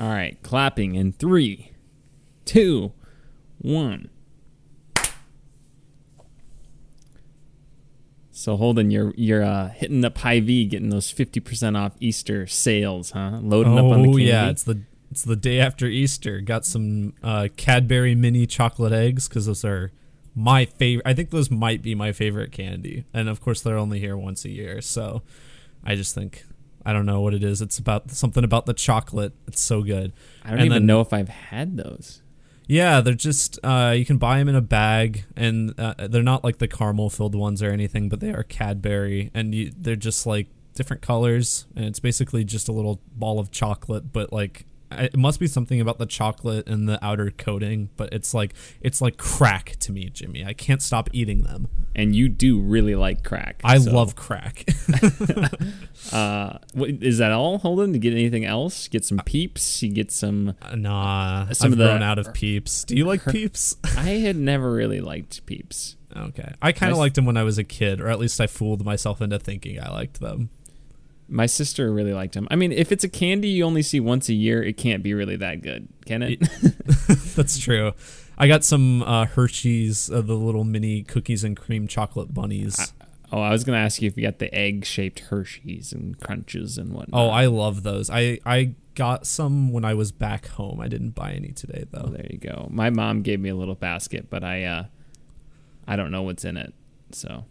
All right, clapping in three, two, one. So Holden, you're you're uh, hitting up Hy-Vee, getting those fifty percent off Easter sales, huh? Loading up on the Oh candy. yeah, it's the it's the day after Easter. Got some uh, Cadbury mini chocolate eggs because those are my favorite. I think those might be my favorite candy, and of course they're only here once a year. So I just think I don't know what it is. It's about something about the chocolate. It's so good. I don't and even then- know if I've had those. Yeah, they're just uh, you can buy them in a bag, and uh, they're not like the caramel filled ones or anything, but they are Cadbury, and you, they're just like different colors, and it's basically just a little ball of chocolate, but like it must be something about the chocolate and the outer coating, but it's like it's like crack to me, Jimmy. I can't stop eating them. And you do really like crack. I so, love crack. Uh, what, is that all, Holden? To get anything else? Get some peeps. You get some. nah, Some I've of the- grown out of Peeps. Do you like Peeps? I had never really liked peeps. okay, I kind of liked them when I was a kid, or at least I fooled myself into thinking I liked them. My sister really liked them. I mean, if it's a candy you only see once a year, it can't be really that good, can it? That's true. I got some uh, Hershey's, uh, the little mini cookies and cream chocolate bunnies. oh, I was gonna ask you if you got the egg-shaped Hershey's and crunches and whatnot. oh, I love those. I I got some when I was back home. I didn't buy any today Oh, though. there you go. My mom gave me a little basket, but I, uh, I don't know what's in it. So,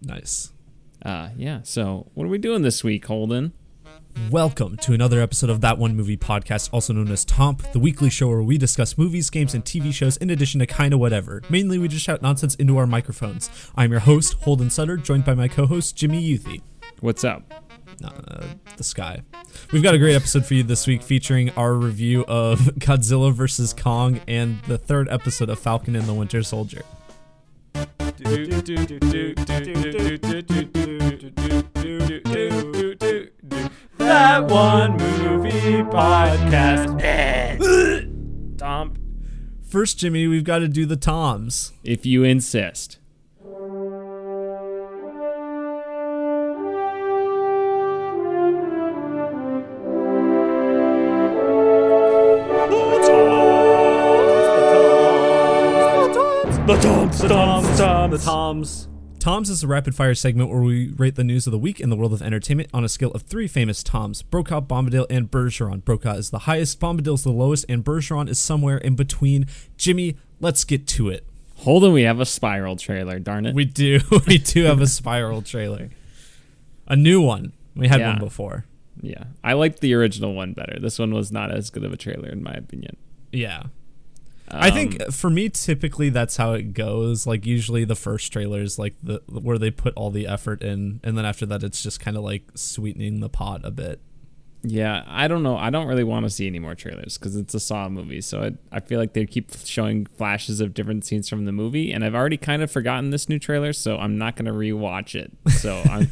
Nice. Uh, yeah. So, what are we doing this week, Holden? Welcome to another episode of That One Movie Podcast, also known as Tomp, the weekly show where we discuss movies, games, and TV shows in addition to kinda whatever. Mainly, we just shout nonsense into our microphones. I'm your host, Holden Sutter, joined by my co-host Jimmy Youthy. What's up? uh, the sky. We've got a great episode for you this week featuring our review of Godzilla vs. Kong and the third episode of Falcon and the Winter Soldier. That one movie podcast. Tom, First, Jimmy, we've got to do the Toms. if you insist. The Toms, the Toms, the Toms. Toms is a rapid fire segment where we rate the news of the week in the world of entertainment on a scale of three famous Toms Brokaw, Bombadil, and Bergeron. Brokaw is the highest, Bombadil is the lowest, and Bergeron is somewhere in between. Jimmy, let's get to it. Hold on, we have a spiral trailer, darn it. We do. we do have a spiral trailer. A new one. We had Yeah. one before. yeah, I liked the original one better. This one was not as good of a trailer, in my opinion. Yeah. I think Um, for me, typically that's how it goes. Like usually the first trailer is like the where they put all the effort in, and then after that it's just kind of like sweetening the pot a bit. Yeah, I don't know. I don't really want to see any more trailers because it's a Saw movie. So I, I feel like they keep showing flashes of different scenes from the movie, and I've already kind of forgotten this new trailer, so I'm not gonna rewatch it. So I'm,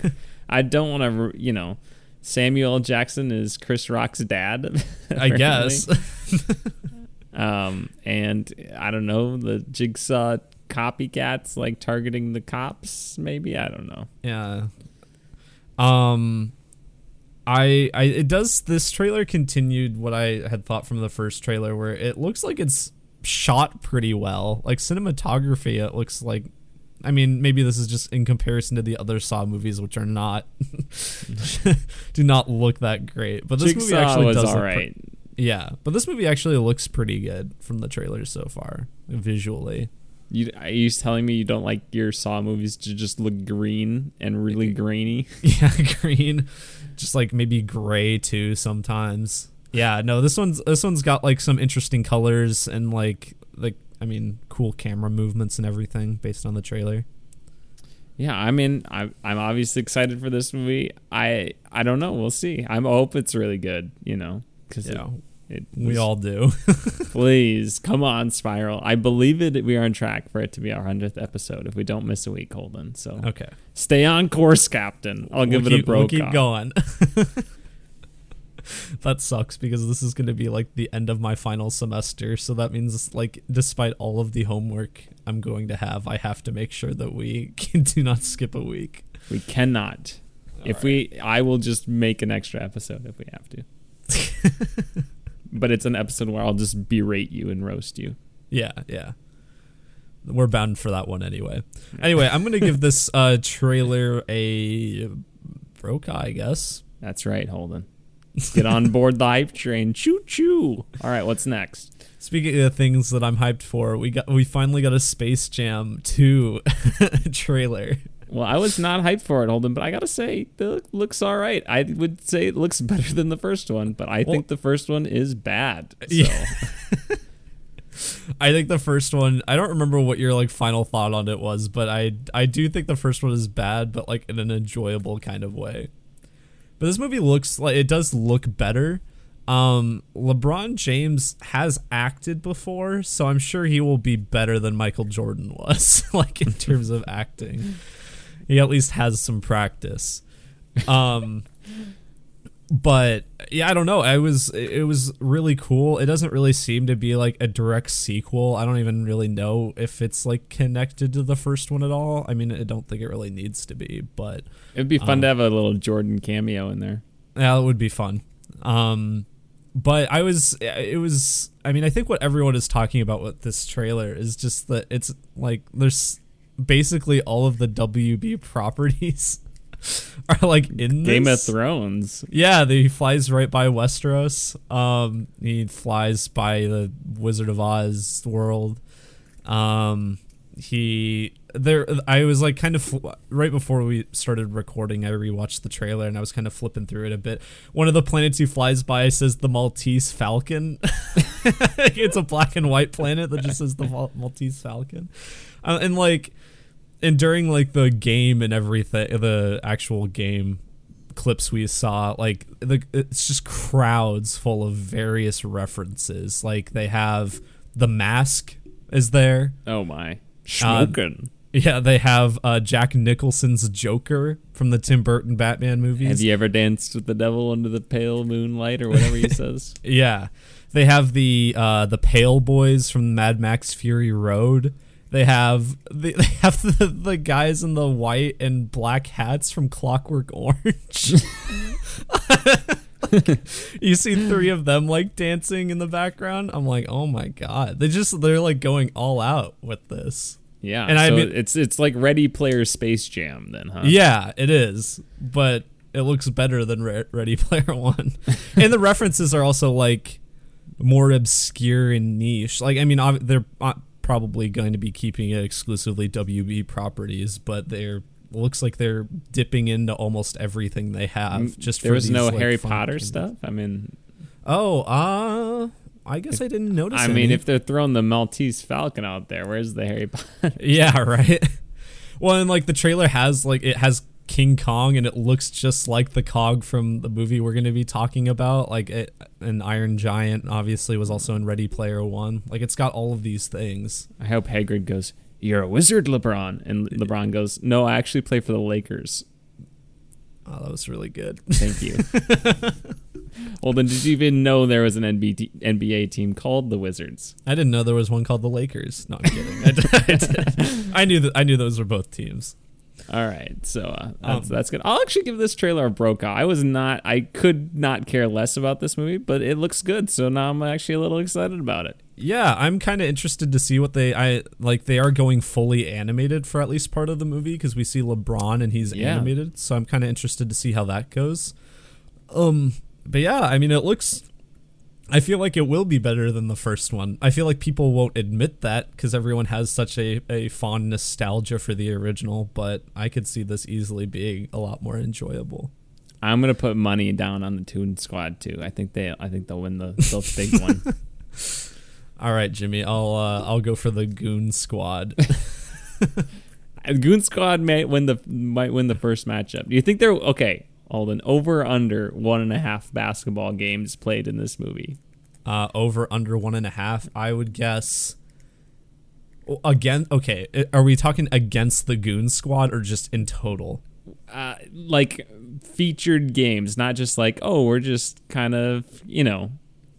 I don't want to, you know, Samuel Jackson is Chris Rock's dad. I guess. Um, and I don't know the Jigsaw copycats like targeting the cops. Maybe I don't know. yeah. Um, I I it does. This trailer continued what I had thought from the first trailer, where it looks like it's shot pretty well. Like cinematography, it looks like. I mean, maybe this is just in comparison to the other Saw movies, which are not do not look that great. But this movie actually was does all pre- right. Yeah, but this movie actually looks pretty good from the trailers so far, visually. You are you telling me you don't like your Saw movies to just look green and really grainy? Yeah, green, just like maybe gray too sometimes. Yeah, no, this one's this one's got like some interesting colors and like like I mean cool camera movements and everything based on the trailer. Yeah, I mean, I'm I'm obviously excited for this movie. I I don't know. We'll see. I hope it's really good. You know, because Yeah, it, it we was- all do. please come on, Spiral. I believe it. We are on track for it to be our hundredth episode if we don't miss a week, Holden. So okay, stay on course, Captain. I'll give we'll it keep, a bro. We'll keep going. that sucks because this is going to be like the end of my final semester. So that means like despite all of the homework I'm going to have, I have to make sure that we can do not skip a week. We cannot. if we, I will just make an extra episode if we have to. But it's an episode where I'll just berate you and roast you. Yeah, yeah. We're bound for that one anyway. Anyway, I'm gonna give this uh, trailer a Brokaw, I guess. That's right, Holden. Get on board the hype train. Choo choo. All right, what's next? Speaking of things that I'm hyped for, we got we finally got a Space Jam 2 trailer. Well, I was not hyped for it, Holden, but I gotta say, it looks all right. I would say it looks better than the first one, but I well, think the first one is bad. So. Yeah. I think the first one. I don't remember what your like final thought on it was, but I I do think the first one is bad, but like in an enjoyable kind of way. But this movie looks like it does look better. Um, LeBron James has acted before, so I'm sure he will be better than Michael Jordan was, like in terms of acting. He at least has some practice. Um, but yeah, I don't know. I was it was really cool. It doesn't really seem to be like a direct sequel. I don't even really know if it's like connected to the first one at all. I mean, I don't think it really needs to be, but it'd be fun um, to have a little Jordan cameo in there. Yeah, it would be fun. Um, but I was it was I mean, I think what everyone is talking about with this trailer is just that it's like there's basically all of the WB properties are like in Game this. of Thrones. Yeah, the, he flies right by Westeros. Um, he flies by the Wizard of Oz world. Um, he there. I was like kind of right before we started recording. I rewatched the trailer and I was kind of flipping through it a bit. One of the planets he flies by says the Maltese Falcon. it's a black and white planet that just says the Maltese Falcon, uh, and like and during like the game and everything, the actual game clips we saw, like the it's just crowds full of various references. Like they have the mask is there. Oh my, smoking. Uh, yeah, they have uh, Jack Nicholson's Joker from the Tim Burton Batman movies. Have you ever danced with the devil under the pale moonlight or whatever he says? yeah, they have the uh, the Pale Boys from Mad Max Fury Road. They have the, they have the, the guys in the white and black hats from Clockwork Orange. you see three of them like dancing in the background. I'm like, oh my god! They just they're like going all out with this. Yeah, and so I mean, it's it's like Ready Player Space Jam, then, huh? Yeah, it is, but it looks better than Re- Ready Player One, and the references are also like more obscure and niche. Like, I mean, they're uh, probably going to be keeping it exclusively WB properties, but they're looks like they're dipping into almost everything they have. Mm, just there was no like, Harry Potter stuff. I mean, oh, uh I guess if, I didn't notice. I any. mean, if they're throwing the Maltese Falcon out there, where's the Harry Potter? yeah, right. Well, and like the trailer has like it has King Kong, and it looks just like the Kong from the movie we're going to be talking about. Like, it, an Iron Giant obviously was also in Ready Player One. Like, it's got all of these things. I hope Hagrid goes, "You're a wizard, LeBron," and LeBron goes, "No, I actually play for the Lakers." Oh, that was really good. Thank you. well, then, did you even know there was an NBA team called the Wizards? I didn't know there was one called the Lakers. No, I'm kidding. I, did. I knew that. I knew those were both teams. All right, so uh, that's, um, that's good. I'll actually give this trailer a Brokaw. I was not, I could not care less about this movie, but it looks good, so now I'm actually a little excited about it. Yeah, I'm kind of interested to see what they, I like. They are going fully animated for at least part of the movie because we see LeBron and he's yeah. animated, so I'm kind of interested to see how that goes. Um, but yeah, I mean, it looks I feel like it will be better than the first one. I feel like people won't admit that because everyone has such a, a fond nostalgia for the original, but I could see this easily being a lot more enjoyable. I'm gonna put money down on the Toon Squad too. I think they I think they'll win the, the big one. All right, Jimmy. I'll uh, I'll go for the Goon Squad. Goon Squad might win the might win the first matchup. Do you think they're okay? Holden, over under one and a half basketball games played in this movie. Uh, over under one and a half. I would guess. Again, okay. Are we talking against the Goon Squad or just in total? Uh, like featured games, not just like oh, we're just kind of you know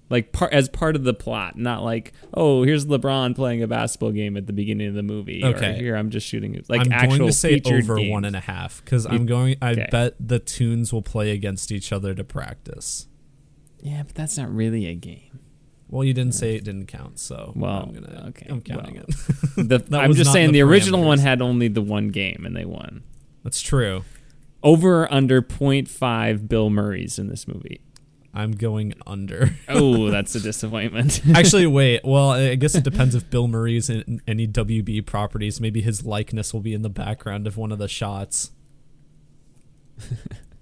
like part as part of the plot, not like oh here's LeBron playing a basketball game at the beginning of the movie. Okay, here I'm just shooting like I'm actual going to say over games. one and a half because I'm going. I okay. bet the tunes will play against each other to practice. Yeah, but that's not really a game. Well, you didn't say it didn't count, so Well, I'm gonna. okay, I'm counting well. it. The, I'm just saying the the original one had only the one game and they won. That's true. Over or under 0.5 Bill Murray's in this movie. I'm going under. Oh, that's a disappointment. Actually, wait. Well, I guess it depends if Bill Murray's in any WB properties. Maybe his likeness will be in the background of one of the shots.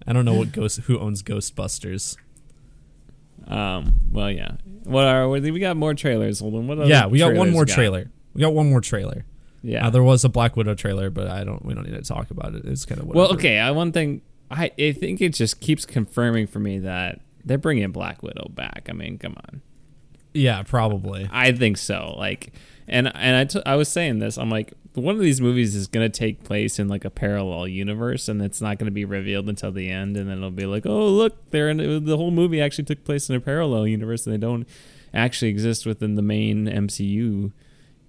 I don't know what ghost who owns Ghostbusters. um, well, yeah. What are we got more trailers? Hold on. What yeah, we got one more got? trailer. We got one more trailer. Yeah. Uh, there was a Black Widow trailer, but I don't. We don't need to talk about it. It's kind of well, okay. I, one thing I, I think it just keeps confirming for me that they're bringing Black Widow back. I mean, come on. Yeah, probably. I think so. Like, and and I, t- I was saying this. I'm like, one of these movies is gonna take place in like a parallel universe, and it's not gonna be revealed until the end, and then it'll be like, oh look, they're in the whole movie actually took place in a parallel universe, and they don't actually exist within the main MCU,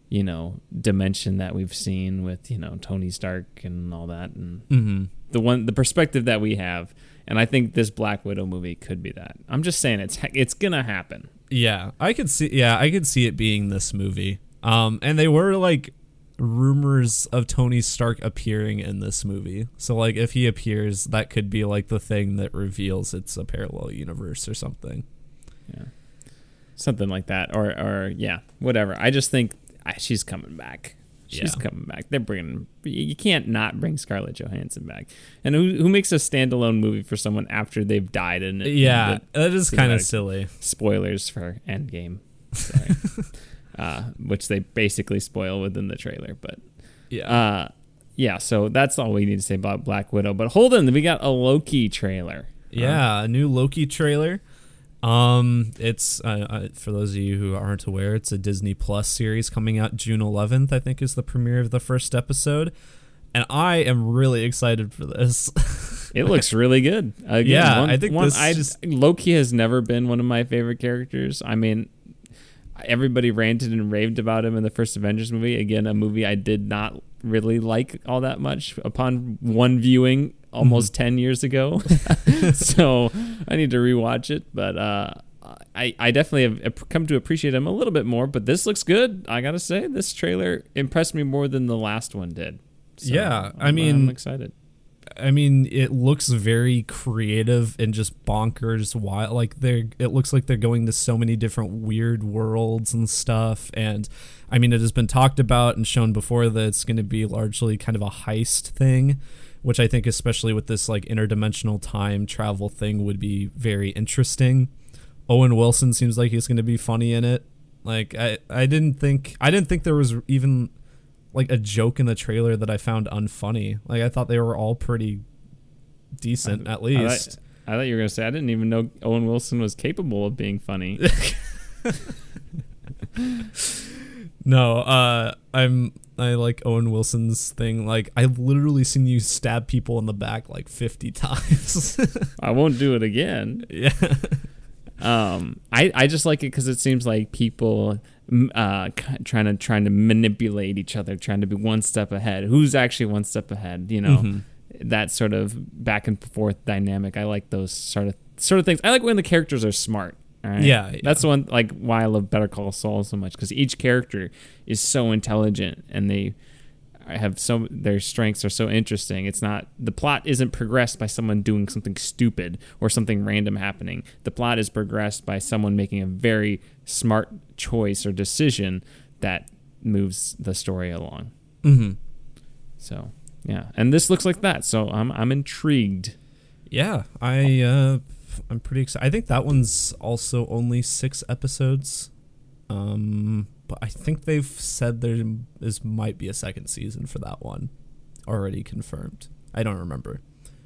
you know, dimension that we've seen with you know Tony Stark and all that, and Mm-hmm. the one the perspective that we have. And I think this Black Widow movie could be that. I'm just saying it's it's gonna happen. Yeah, I could see. Yeah, I could see it being this movie. Um, and they were like rumors of Tony Stark appearing in this movie. So like, if he appears, that could be like the thing that reveals it's a parallel universe or something. Yeah. Something like that. Or, or yeah, whatever. I just think she's coming back. She's Yeah. coming back. They're bringing. You can't not bring Scarlett Johansson back. And who who makes a standalone movie for someone after they've died? And Yeah, that is kind of silly. spoilers for Endgame, sorry, uh, which they basically spoil within the trailer. But Yeah. uh, yeah, so that's all we need to say about Black Widow. But hold on, we got a Loki trailer. Yeah, a new Loki trailer. Um, it's uh, uh, for those of you who aren't aware, it's a Disney Plus series coming out June 11th. I think is the premiere of the first episode, and I am really excited for this. It looks really good. Again, Yeah, one, I think one, I, just- Loki has never been one of my favorite characters. I mean, everybody ranted and raved about him in the first Avengers movie. Again, a movie I did not really like all that much upon one viewing almost Mm-hmm. 10 years ago. so I need to rewatch it. But uh, I, I definitely have come to appreciate him a little bit more. But this looks good. I got to say, this trailer impressed me more than the last one did. So Yeah, I I'm- mean- I'm excited. I mean, it looks very creative and just bonkers. Wild, like they're. It looks like they're going to so many different weird worlds and stuff. And I mean, it has been talked about and shown before that it's going to be largely kind of a heist thing, which I think, especially with this like interdimensional time travel thing, would be very interesting. Owen Wilson seems like he's going to be funny in it. Like I, I didn't think I didn't think there was even like a joke in the trailer that I found unfunny. Like I thought they were all pretty decent I- at I least. thought, I thought you were gonna say I didn't even know Owen Wilson was capable of being funny. no, uh I'm I like Owen Wilson's thing. Like I've literally seen you stab people in the back like 50 times. I won't do it again. yeah. Um, I, I just like it because it seems like people uh trying to trying to manipulate each other, trying to be one step ahead. Who's actually one step ahead? You know, Mhm. that sort of back and forth dynamic. I like those sort of sort of things. I like when the characters are smart. Right? Yeah, yeah. that's one like why I love Better Call Saul so much because each character is so intelligent and they have so their strengths are so interesting. It's not the plot isn't progressed by someone doing something stupid or something random happening. The plot is progressed by someone making a very smart choice or decision that moves the story along. Mhm. So yeah, and this looks like that. So I'm I'm intrigued. Yeah, I uh I'm pretty excited. I think that one's also only 6 episodes. Um but I think they've said there is might be a second season for that one already confirmed. I don't remember.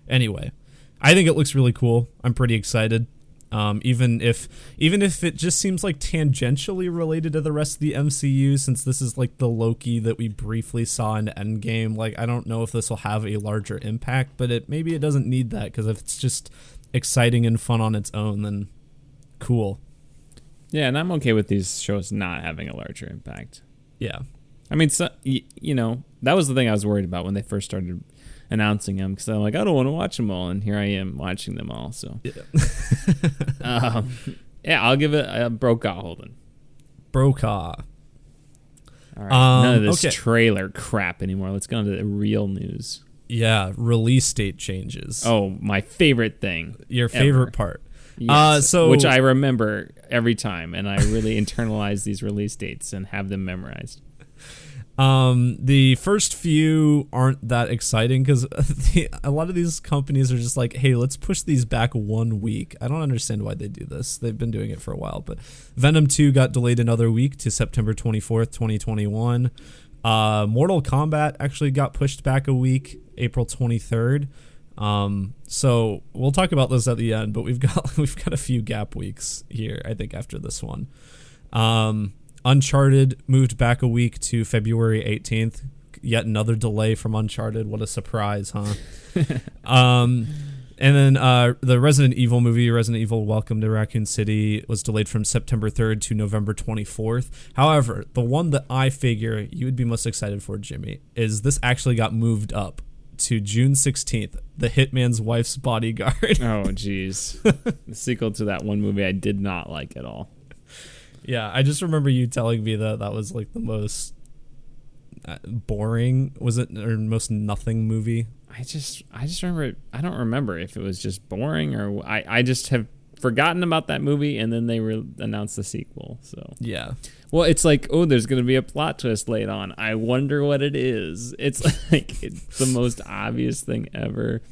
Anyway, I think it looks really cool. I'm pretty excited. Um, even if even if it just seems like tangentially related to the rest of the MCU, since this is like the Loki that we briefly saw in Endgame, like I don't know if this will have a larger impact, but it maybe it doesn't need that because if it's just exciting and fun on its own, then cool. Yeah, and I'm okay with these shows not having a larger impact. Yeah, I mean, so, you know, that was the thing I was worried about when they first started announcing them because I'm like, I don't want to watch them all, and here I am watching them all. So, yeah. um, yeah, I'll give it a Brokaw Holden. Brokaw. All right, none of Um, this okay. trailer crap anymore. Let's go on to the real news. Yeah, release date changes. Oh, my favorite thing. your ever. favorite part. Yes, Uh, so- which I remember every time, and I really internalize these release dates and have them memorized. Um, the first few aren't that exciting because a lot of these companies are just like, "Hey, let's push these back one week." I don't understand why they do this. They've been doing it for a while, but Venom Two got delayed another week to September twenty fourth, twenty twenty one. Uh, Mortal Kombat actually got pushed back a week, April twenty third. Um, so we'll talk about this at the end, but we've got we've got a few gap weeks here. I think after this one. Um, Uncharted moved back a week to February 18th. Yet another delay from Uncharted. What a surprise, huh? um, and then uh, the Resident Evil movie, Resident Evil Welcome to Raccoon City, was delayed from September 3rd to November 24th. However, the one that I figure you would be most excited for, Jimmy, is this actually got moved up to June 16th. The Hitman's Wife's Bodyguard. Oh, jeez. the sequel to that one movie I did not like at all. Yeah, I just remember you telling me that that was like the most uh, boring, was it, or most nothing movie? I just, I just remember. I don't remember if it was just boring or I, I just have forgotten about that movie, and then they re- announced the sequel. So, Yeah. Well, it's like, oh, there's gonna be a plot twist late on. I wonder what it is. It's like it's the most obvious thing ever.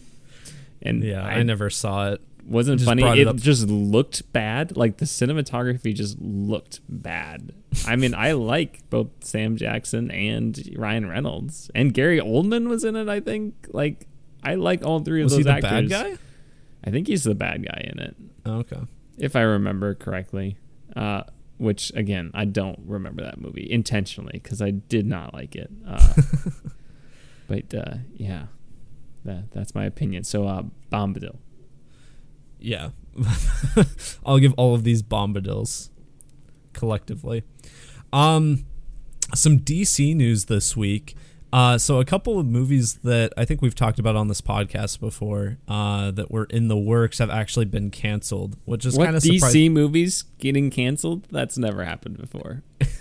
And Yeah, I, never saw it. wasn't Just funny. It, it just looked bad. Like the cinematography just looked bad. I mean, I like both Sam Jackson and Ryan Reynolds, and Gary Oldman was in it. I think. Like, I like all three of Was those he the actors. bad guy? I think he's the bad guy in it, Oh, okay. if I remember correctly. Uh, which again, I don't remember that movie intentionally because I did not like it. Uh, but uh, yeah, that that's my opinion. So, uh, Bombadil. Yeah. I'll give all of these bombadils collectively. Um some DC news this week. Uh, so a couple of movies that I think we've talked about on this podcast before uh, that were in the works have actually been canceled, which is kind of DC surprising. movies getting canceled? That's never happened before.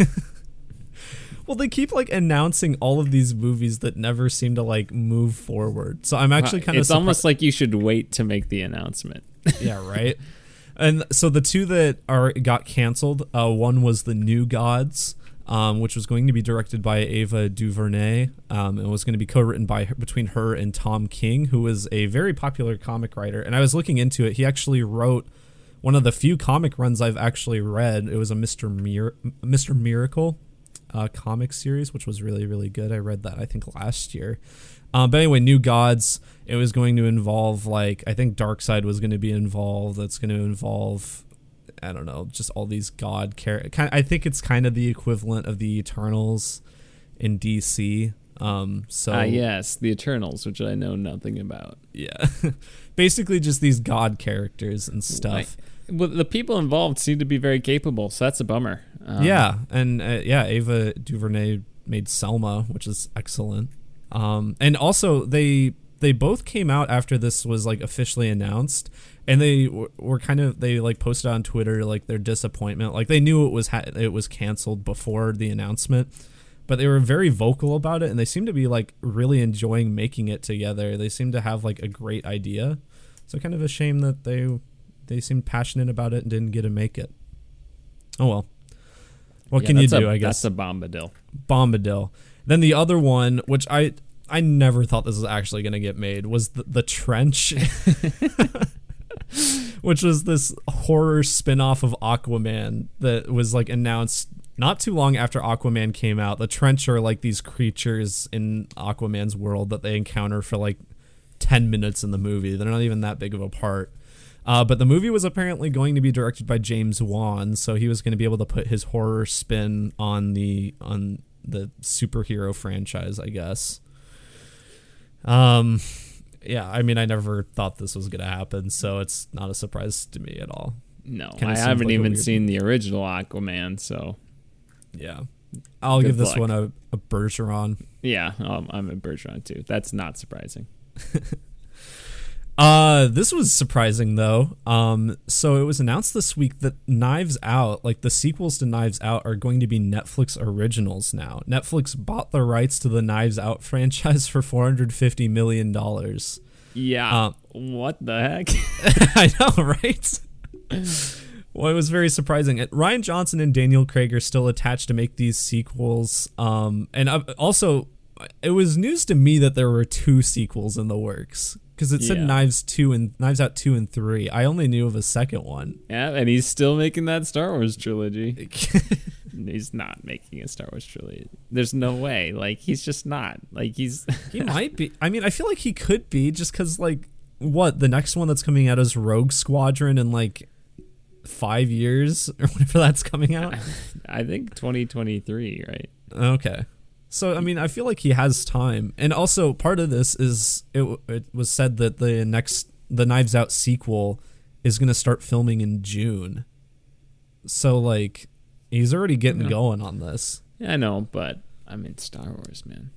Well, they keep like announcing all of these movies that never seem to like move forward. So I'm actually kind of it's almost like you should wait to make the announcement. yeah, right. And so the two that are got canceled, uh, one was the New Gods, um, which was going to be directed by Ava DuVernay, um, and was going to be co-written by between her and Tom King, who is a very popular comic writer. And I was looking into it; he actually wrote one of the few comic runs I've actually read. It was a Mister Mir- Mister Miracle uh, comic series, which was really really good. I read that I think last year. Um, but anyway, New Gods. It was going to involve like I think Darkseid was going to be involved. That's going to involve I don't know, just all these god characters. I think it's kind of the equivalent of the Eternals in DC. Um, so Ah, yes, the Eternals, which I know nothing about. yeah, basically just these god characters and stuff. Well, the people involved seem to be very capable, so that's a bummer. Um, yeah, and uh, yeah, Ava DuVernay made Selma, which is excellent. Um, and also they they both came out after this was like officially announced, and they w- were kind of they like posted on Twitter like their disappointment. Like they knew it was ha- it was canceled before the announcement, but they were very vocal about it, and they seem to be like really enjoying making it together. They seem to have like a great idea. So kind of a shame that they they seemed passionate about it and didn't get to make it. Oh well. What Yeah, can you do? a- I guess that's a bombadil. Bombadil. Then the other one, which I I never thought this was actually going to get made, was the, the Trench, which was this horror spin-off of Aquaman that was like announced not too long after Aquaman came out. The Trench are like these creatures in Aquaman's world that they encounter for like 10 minutes in the movie. They're not even that big of a part. Uh, but the movie was apparently going to be directed by James Wan, so he was going to be able to put his horror spin on the on the superhero franchise, I guess. Um, yeah, I mean, I never thought this was going to happen, so it's not a surprise to me at all. No, Kinda I haven't like even weird- seen the original Aquaman, so Yeah, I'll Good give this one a, a Bergeron. yeah, um, I'm a Bergeron too. That's not surprising. Uh, this was surprising though. Um, so it was announced this week that Knives Out, like the sequels to Knives Out, are going to be Netflix originals now. Netflix bought the rights to the Knives Out franchise for four hundred fifty million dollars. Yeah. Um, what the heck? I know, right? well, it was very surprising. Rian Johnson and Daniel Craig are still attached to make these sequels. Um, and also, it was news to me that there were two sequels in the works because it said Yeah. Knives two and Knives Out two and three. I only knew of a second one. yeah, and he's still making that Star Wars trilogy. he's not making a Star Wars trilogy. There's no way. Like he's just not. Like he's he might be. I mean, I feel like he could be just because like what the next one that's coming out is Rogue Squadron in like five years or whenever that's coming out. I think 2023, right? Okay. So I mean, I feel like he has time, and also part of this is it, it was said that the next the Knives Out sequel is going to start filming in June. So like, he's already getting going on this. Yeah, I know, but I mean Star Wars, man.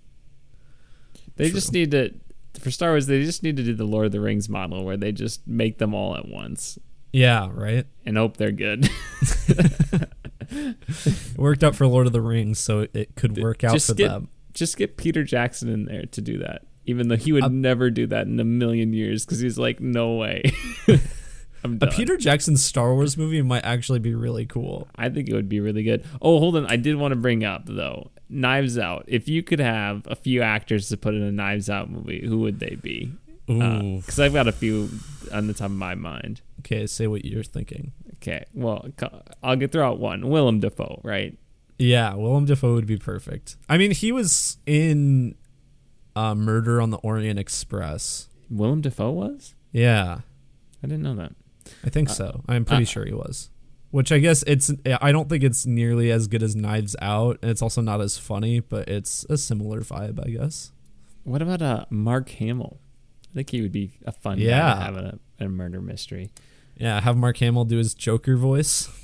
They True. just need to for Star Wars. They just need to do the Lord of the Rings model where they just make them all at once Yeah, right. and hope they're good. It worked out for Lord of the Rings, so it, it could work out Just for get- them. just get Peter Jackson in there to do that, even though he would Uh, never do that in a million years because he's like, no way. I'm A. Peter Jackson Star Wars movie might actually be really cool. I think it would be really good. Oh, hold on. I did want to bring up though, Knives Out. If you could have a few actors to put in a Knives Out movie, who would they be? Because I've got a few on the top of my mind. okay, say what you're thinking. Okay, well, I'll get throw out one. Willem Dafoe, right? Yeah, Willem Dafoe would be perfect. I mean, he was in uh, Murder on the Orient Express. Willem Dafoe was? Yeah, I didn't know that. I think Uh, so. I'm pretty uh, sure he was. Which I guess it's. I don't think it's nearly as good as Knives Out, and it's also not as funny, but it's a similar vibe, I guess. What about uh, Mark Hamill? I think he would be a fun guy to have in a, a murder mystery. Yeah, have Mark Hamill do his Joker voice.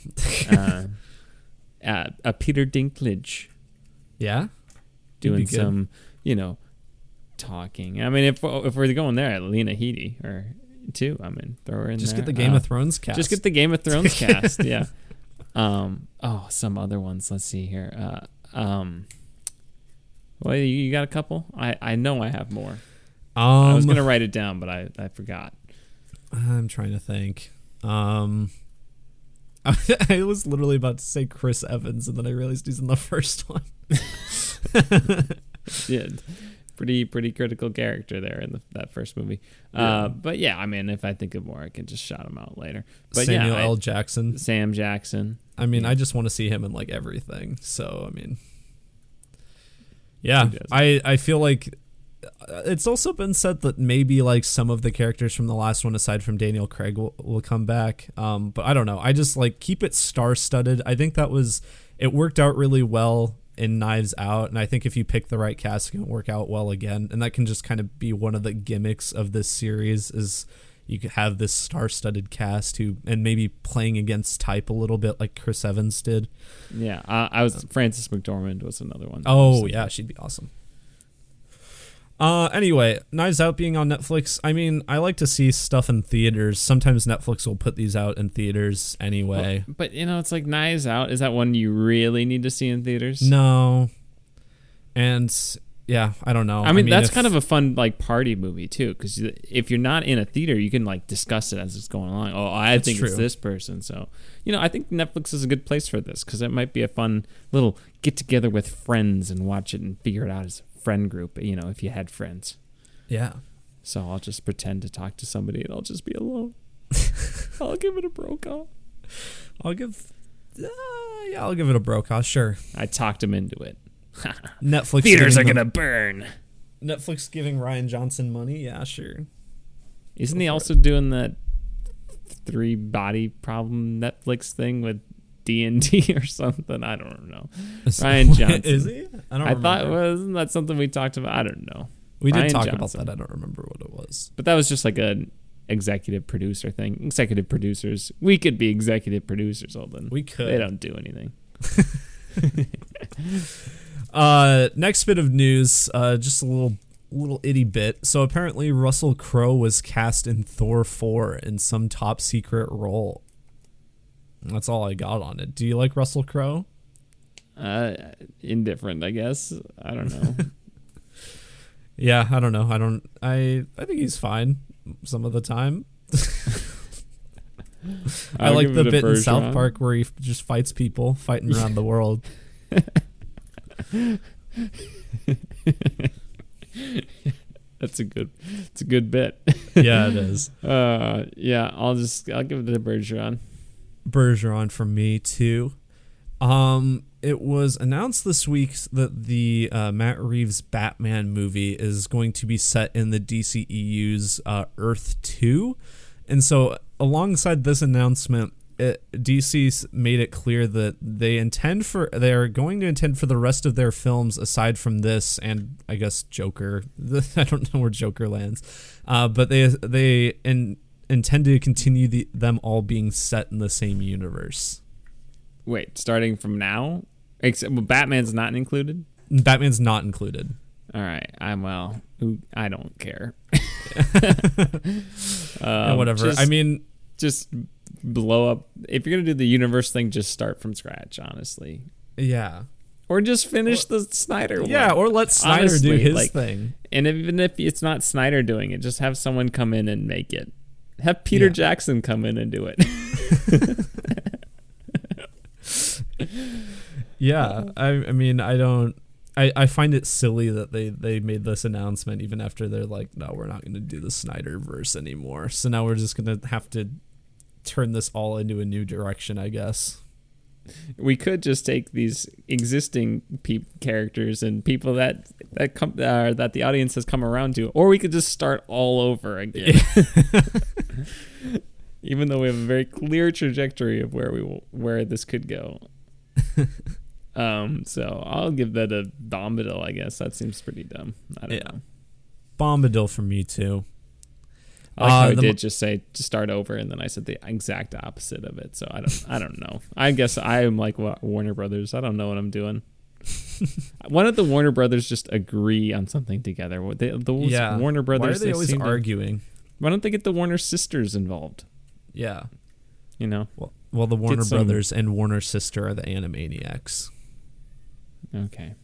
Uh, uh, a Peter Dinklage Yeah, doing some, you know, talking. I mean, if if we're going there, Lena Headey or two, I mean, throw her in just there. get the Game Uh, of Thrones cast. Just get the Game of Thrones cast. Yeah. Um. Oh, some other ones. Let's see here. Uh. Um. Well, you, you got a couple. I I know I have more. Um, I was gonna write it down, but I I forgot. I'm trying to think. Um, I was literally about to say Chris Evans, and then I realized he's in the first one. Yeah. Pretty pretty critical character there in the, that first movie. Yeah. Uh. But yeah, I mean, if I think of more, I can just shout them out later. But Samuel yeah, I- L. Jackson. Sam Jackson. I mean, Yeah. I just want to see him in like everything. So I mean, yeah, I I feel like uh, it's also been said that maybe like some of the characters from the last one, aside from Daniel Craig, will, will come back. Um, but I don't know. I just like keep it star studded. I think that was it worked out really well in Knives Out, and I think if you pick the right cast, it can work out well again. And that can just kind of be one of the gimmicks of this series is you could have this star-studded cast who and maybe playing against type a little bit like Chris Evans did. Yeah. Uh, I was Frances McDormand was another one. Oh yeah, she'd be awesome. Uh, anyway, Knives Out being on Netflix. I mean, I like to see stuff in theaters. Sometimes Netflix will put these out in theaters anyway. But, but, you know, it's like Knives Out. Is that one you really need to see in theaters? No, and yeah, I don't know. I mean, that's if- kind of a fun like party movie too, because if you're not in a theater, you can like discuss it as it's going along. Oh, I think it's this person. So, you know, I think Netflix is a good place for this because it might be a fun little get together with friends and watch it and figure it out as a friend group. You know, if you had friends. yeah. So I'll just pretend to talk to somebody and I'll just be alone. I'll give it a Brokaw. I'll give. Uh, yeah, I'll give it a Brokaw. Sure. I talked him into it. Netflix. Theaters are giving gonna burn. Netflix giving Rian Johnson money. Yeah, sure. Isn't Go he for also doing that three body problem Netflix thing with D and D or something? I don't know. Rian Johnson. Is he? I don't. I thought remember. wasn't that something we talked about? I don't know. we did Rian talk Johnson. about that. I don't remember what it was. But that was just like an executive producer thing. Executive producers. We could be executive producers, Holden. We could. They don't do anything. Uh, next bit of news, uh, just a little little itty bit. So apparently Russell Crowe was cast in Thor 4 in some top secret role. That's all I got on it. Do you like Russell Crowe? Uh, indifferent, I guess. I don't know. Yeah, I don't know. I don't I I think he's fine some of the time. I like the bit in South. Park where he just fights people fighting around the world. That's a good. It's a good bit. Yeah, it is. Uh, yeah. I'll just. I'll give it to Bergeron. Bergeron from me too. Um, it was announced this week that the uh, Matt Reeves Batman movie is going to be set in the DCEU's uh, Earth Two, and so alongside this announcement, it, DC's made it clear that they intend for they are going to intend for the rest of their films aside from this and I guess Joker. I don't know where Joker lands, uh, but they they in, intend to continue the, them all being set in the same universe. Wait, starting from now, except well, Batman's not included. Batman's not included. All right. I'm well. I don't care. Yeah, Um, whatever. Just, I mean, just blow up. If you're gonna do the universe thing, just start from scratch. Honestly, yeah, or just finish the Snyder one. yeah, or let Snyder do his like- thing. And even if it's not Snyder doing it, just have someone come in and make it. Have Peter Yeah. Jackson come in and do it. Yeah, I, I mean, I don't. I, I find it silly that they, they made this announcement even after they're like, no, we're not going to do the Snyder verse anymore. So now we're just going to have to turn this all into a new direction, I guess. We could just take these existing peop characters and people that that come uh, that the audience has come around to, or we could just start all over again. Even though we have a very clear trajectory of where we will, where this could go. um, so I'll give that a Bombadil. I guess that seems pretty dumb. I don't Yeah. know. Bombadil for me too. I like Uh, I the did mo- just say to start over, and then I said the exact opposite of it. So I don't, I don't know. I guess I am like Warner Brothers. I don't know what I'm doing. Why don't the Warner Brothers just agree on something together? What They, those Yeah. Warner Brothers. Why are they always seem to- arguing? why don't they get the Warner sisters involved? Yeah. You know. Well, well, the Warner some- Brothers and Warner Sister are the Animaniacs. Okay.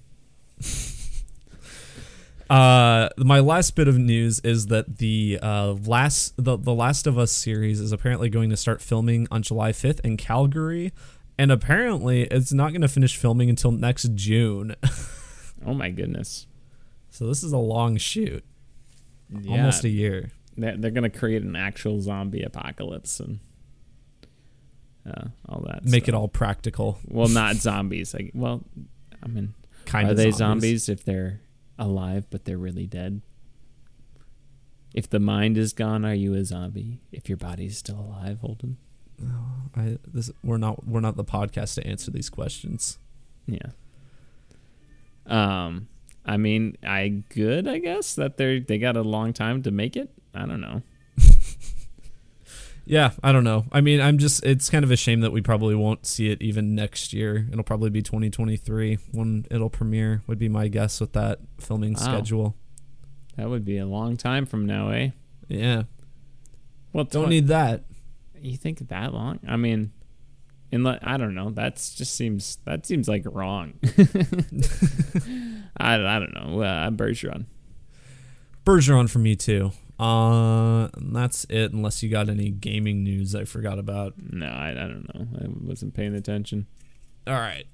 Uh, my last bit of news is that the uh, last the, the Last of Us series is apparently going to start filming on July 5th in Calgary, and apparently it's not going to finish filming until next June. Oh my goodness. so this is a long shoot, Yeah. almost a year. They're, they're gonna create an actual zombie apocalypse and uh, all that. Make it all practical. Well, not zombies. Like, well, I mean, Kind are of they zombies. if they're alive but they're really dead? If the mind is gone, are you a zombie? If your body's still alive, Holden? I, this, we're not we're not the podcast to answer these questions. Yeah. Um, I mean, I good, I guess that they're they got a long time to make it. I don't know. Yeah, I don't know. I mean, I'm just it's kind of a shame that we probably won't see it even next year. It'll probably be 2023 when it'll premiere. Would be my guess with that filming Wow. schedule. That would be a long time from now, eh? Yeah, Well, don't need that. you think that long? I mean, unless I don't know. That's just seems that seems like wrong. I, I don't know. Uh, Bergeron. Bergeron for me too. Uh, and that's it. Unless you got any gaming news I forgot about. No, I, I don't know. I wasn't paying attention. All right.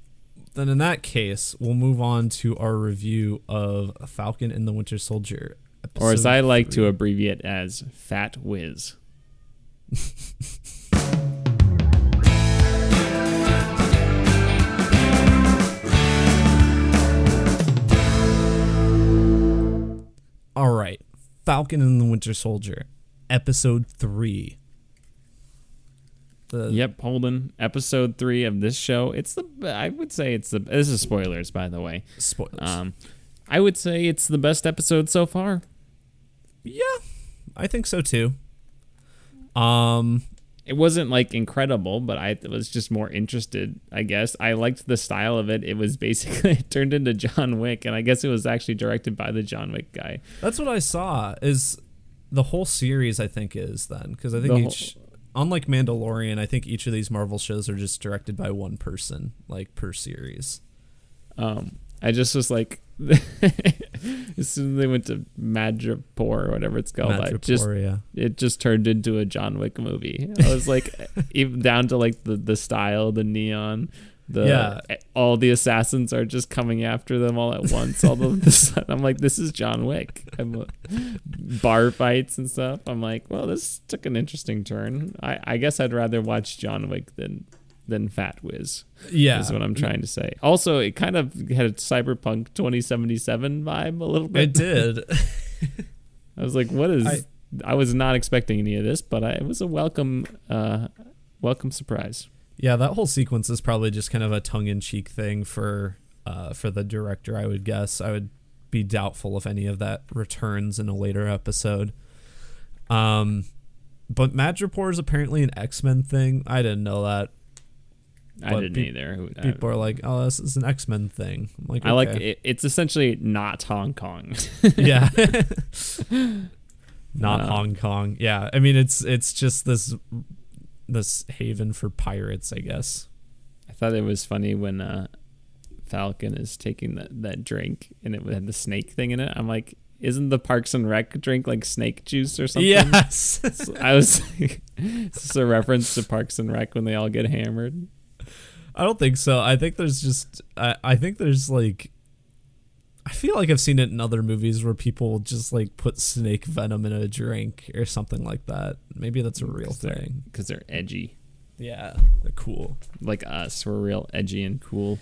Then in that case, we'll move on to our review of Falcon and the Winter Soldier. Or as I like to abbreviate as Fat Whiz. Falcon and the Winter Soldier, episode 3. The Yep, Holden. Episode three of this show. It's the. I would say it's the. This is spoilers, by the way. spoilers. Um, I would say it's the best episode so far. yeah, I think so too. Um it wasn't like incredible, but I was just more interested. I guess I liked the style of it. It was basically it turned into John Wick, and I guess it was actually directed by the John Wick guy. That's what I saw. Is the whole series? I think is then because I think The each, unlike Mandalorian, I think each of these Marvel shows are just directed by one person, like per series. Um, I just was like, as soon as they went to Madripoor or whatever it's called, I just yeah. it just turned into a John Wick movie. I was like, even down to like the the style, the neon, the Yeah. all the assassins are just coming after them all at once. All of this, I'm like, this is John Wick. I'm, uh, bar fights and stuff. I'm like, well, this took an interesting turn. I I guess I'd rather watch John Wick than than Fat Whiz. Yeah, is what I'm trying to say. Also, it kind of had a cyberpunk 2077 vibe a little bit. It did. I was like, what is? I, I- was not expecting any of this, but I, it was a welcome, uh, welcome surprise. Yeah, that whole sequence is probably just kind of a tongue-in-cheek thing for uh, for the director. I would guess. I would be doubtful if any of that returns in a later episode. Um, but Madripoor is apparently an X Men thing. I didn't know that. I didn't pe- either. People are like, "Oh, this is an X Men thing." I'm like, I like it. It's essentially not Hong Kong. yeah. Not Uh, Hong Kong. Yeah, I mean it's it's just this this haven for pirates, I guess. I thought it was funny when uh, Falcon is taking that, that drink and it had the snake thing in it. I'm like, isn't the Parks and Rec drink like snake juice or something? Yes. So I was like, is a reference to Parks and Rec when they all get hammered? I don't think so. I think there's just I, I think there's like I feel like I've seen it in other movies where people just like put snake venom in a drink or something like that. Maybe that's a real 'Cause thing. Because they're edgy. Yeah, they're cool. Like us. We're real edgy and cool.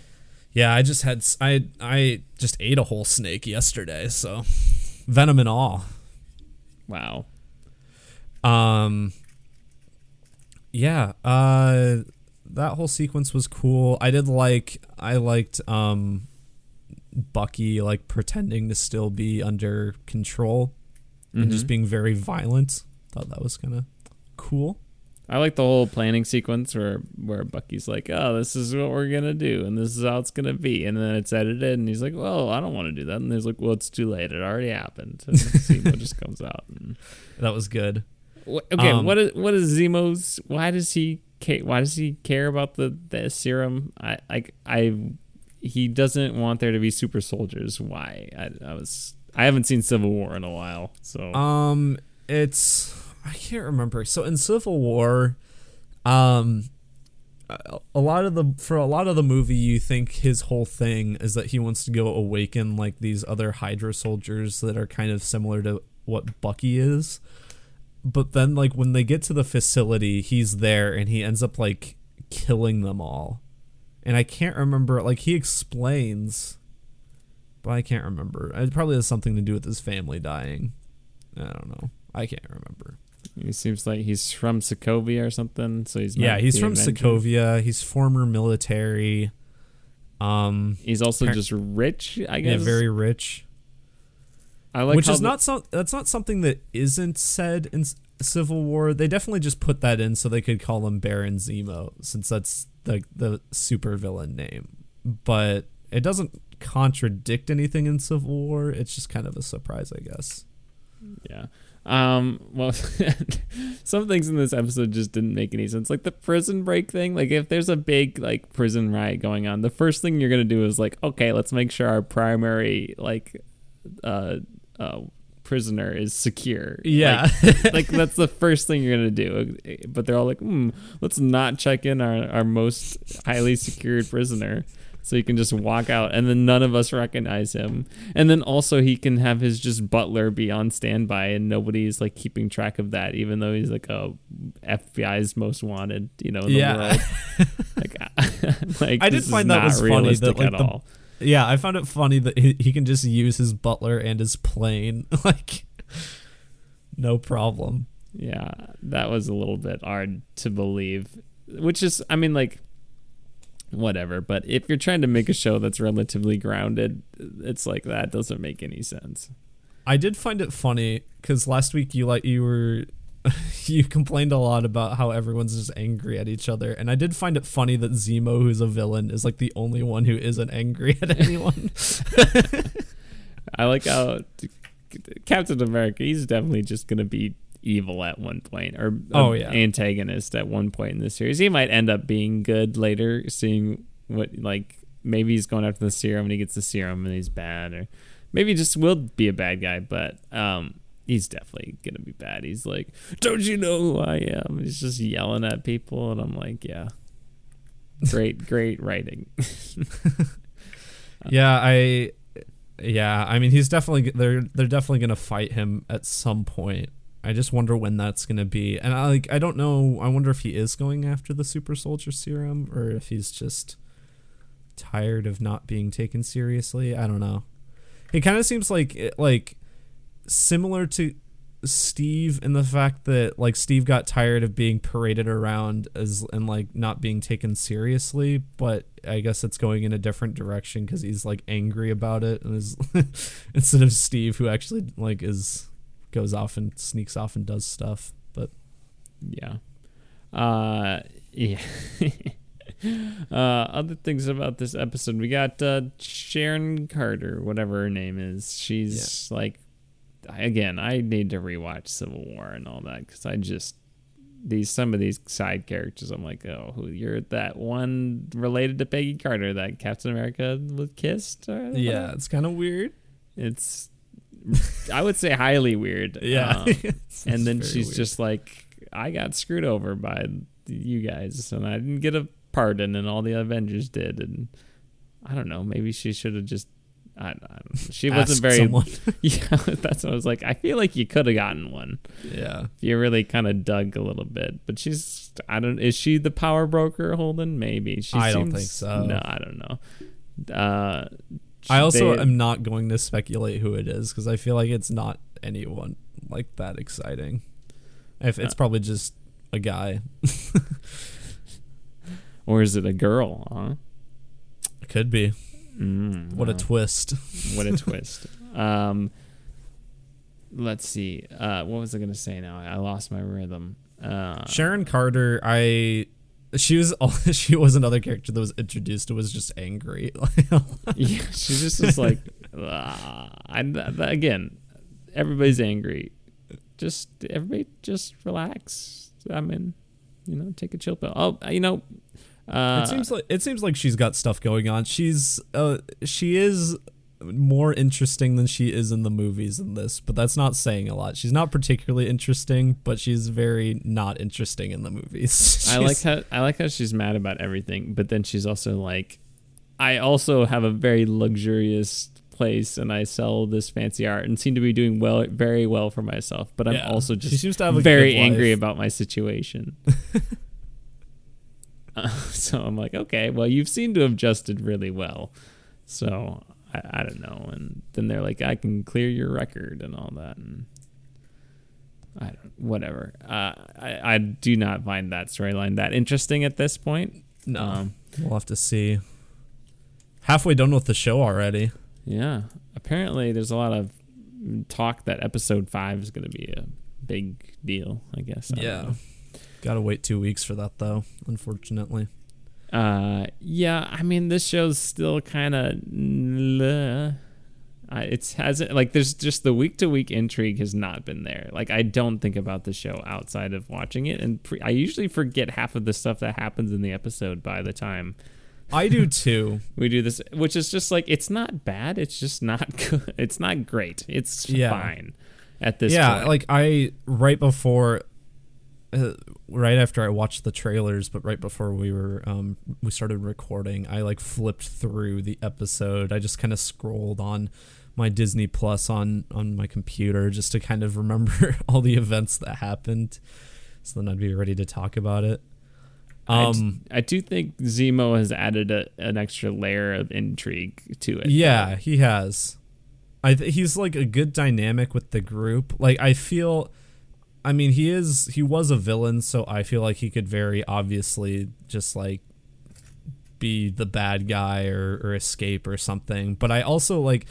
Yeah, I just had I I just ate a whole snake yesterday, so venom and all. Wow. Um yeah, uh that whole sequence was cool. I did like I liked um Bucky like pretending to still be under control and just Mhm. being very violent. Thought that was kind of cool. I like the whole planning sequence where where Bucky's like, "Oh, this is what we're gonna do, and this is how it's gonna be," and then it's edited, and he's like, "Well, I don't want to do that," and he's like, "Well, it's too late. It already happened." And Zemo just comes out. And, That was good. Okay, Um, what is what is Zemo's? Why does he Why does he care about the the serum? I like I he doesn't want there to be super soldiers. Why? I, I was I haven't seen Civil War in a while, so Um it's I can't remember. So in Civil War um a lot of the for a lot of the movie you think his whole thing is that he wants to go awaken like these other hydra soldiers that are kind of similar to what bucky is but then like when they get to the facility he's there and he ends up like killing them all. And i can't remember like he explains but i can't remember. It probably has something to do with his family dying. I don't know. I can't remember. He seems like he's from Sokovia or something. So he's yeah he's from Avenger. sokovia. He's former military. Um He's also Par- just rich, I guess. yeah very rich I like which is not some that's not something that isn't said in Civil War. They definitely just put that in so they could call him Baron Zemo since that's the the super villain name. But it doesn't contradict anything in Civil War. It's just kind of a surprise, I guess. Yeah. Um. Well, some things in this episode just didn't make any sense. Like the prison break thing. Like if there's a big like prison riot going on, the first thing you're gonna do is like, okay, let's make sure our primary like, uh, uh, prisoner is secure. Yeah. Like, like that's the first thing you're gonna do. But they're all like, hmm, let's not check in our our most highly secured prisoner. So he can just walk out, and then none of us recognize him. And then also he can have his just butler be on standby, and nobody's like keeping track of that, even though he's like a FBI's most wanted, you know, in the Yeah. world. Like, like I did this is find that not was funny that, realistic like, at the- all. Yeah, I found it funny that he, he can just use his butler and his plane like no problem. Yeah, that was a little bit hard to believe. Which is, I mean, like, whatever. But if you're trying to make a show that's relatively grounded, it's like that doesn't make any sense. I did find it funny because last week you like you were you complained a lot about how everyone's just angry at each other, and I did find it funny that Zemo, who's a villain, is like the only one who isn't angry at anyone. I like how Captain America. He's definitely just gonna be evil at one point, or oh yeah, antagonist at one point in the series. He might end up being good later, seeing what like maybe he's going after the serum and he gets the serum and he's bad, or maybe just will be a bad guy. But um, he's definitely gonna be bad. He's like, "Don't you know who I am?" He's just yelling at people, and I'm like, "Yeah, great, great writing." yeah, I, yeah, I mean, he's definitely they're they're definitely gonna fight him at some point. I just wonder when that's gonna be, and I like I don't know. I wonder if he is going after the super soldier serum or if he's just tired of not being taken seriously. I don't know. It kind of seems like like similar to Steve in the fact that like Steve got tired of being paraded around as and like not being taken seriously, but I guess it's going in a different direction because he's like angry about it and is instead of Steve who actually like is goes off and sneaks off and does stuff. But yeah, uh, yeah. uh, other things about this episode, we got uh, Sharon Carter, whatever her name is. She's yeah. like again, I need to rewatch Civil War and all that because I just these some of these side characters. I'm like, oh, who you're that one related to Peggy Carter that Captain America was kissed. yeah, it's kind of weird. It's I would say highly weird. Yeah, um, and then she's weird. just like, I got screwed over by you guys, and I didn't get a pardon, and all the Avengers did, and I don't know. Maybe she should have just I, I she wasn't very. yeah, that's what I was like. I feel like you could have gotten one. Yeah, if you really kind of dug a little bit. But she's. I don't. Is she the power broker, Holden? Maybe. She I seems, don't think so. No, I don't know. Uh, I also they, am not going to speculate who it is because I feel like it's not anyone like that exciting. If it's uh, probably just a guy. or is it a girl? Huh? Could be. Mm, what wow. a twist! what a twist! Um, let's see. Uh, what was I going to say now? I lost my rhythm. Uh, Sharon Carter, I she was she was another character that was introduced. It was just angry. yeah, she just was like, and again, everybody's angry. Just everybody, just relax. I mean, you know, take a chill pill. Oh, you know, uh, it seems like it seems like she's got stuff going on. She's uh she is more interesting than she is in the movies in this, but that's not saying a lot. She's not particularly interesting, but she's very not interesting in the movies. I like how I like how she's mad about everything, but then she's also like I also have a very luxurious place and I sell this fancy art and seem to be doing well very well for myself, but I'm yeah. also just she seems to have very angry about my situation. Uh, so I'm like, okay, well, you've seemed to have adjusted really well. So I, I don't know. And then they're like, I can clear your record and all that. And I don't, whatever. Uh, I, I do not find that storyline that interesting at this point. No. Um, we'll have to see. Halfway done with the show already. Yeah. Apparently, there's a lot of talk that episode five is going to be a big deal, I guess. I yeah. Gotta wait two weeks for that though, unfortunately. Uh, yeah, I mean this show's still kind of. Uh, it's hasn't like there's just the week to week intrigue has not been there. Like I don't think about the show outside of watching it, and pre- I usually forget half of the stuff that happens in the episode by the time. I do too. we do this, which is just like it's not bad. It's just not good. It's not great. It's yeah. fine at this. Yeah, point. like I right before uh, right after I watched the trailers, but right before we were um, we started recording, I like flipped through the episode. I just kind of scrolled on my Disney Plus on on my computer just to kind of remember all the events that happened, so then I'd be ready to talk about it. Um, I, do think Zemo has added a, an extra layer of intrigue to it. Yeah, he has. I th- he's like a good dynamic with the group. Like I feel I mean, he is he was a villain, so I feel like he could very obviously just like be the bad guy or, or escape or something. But I also like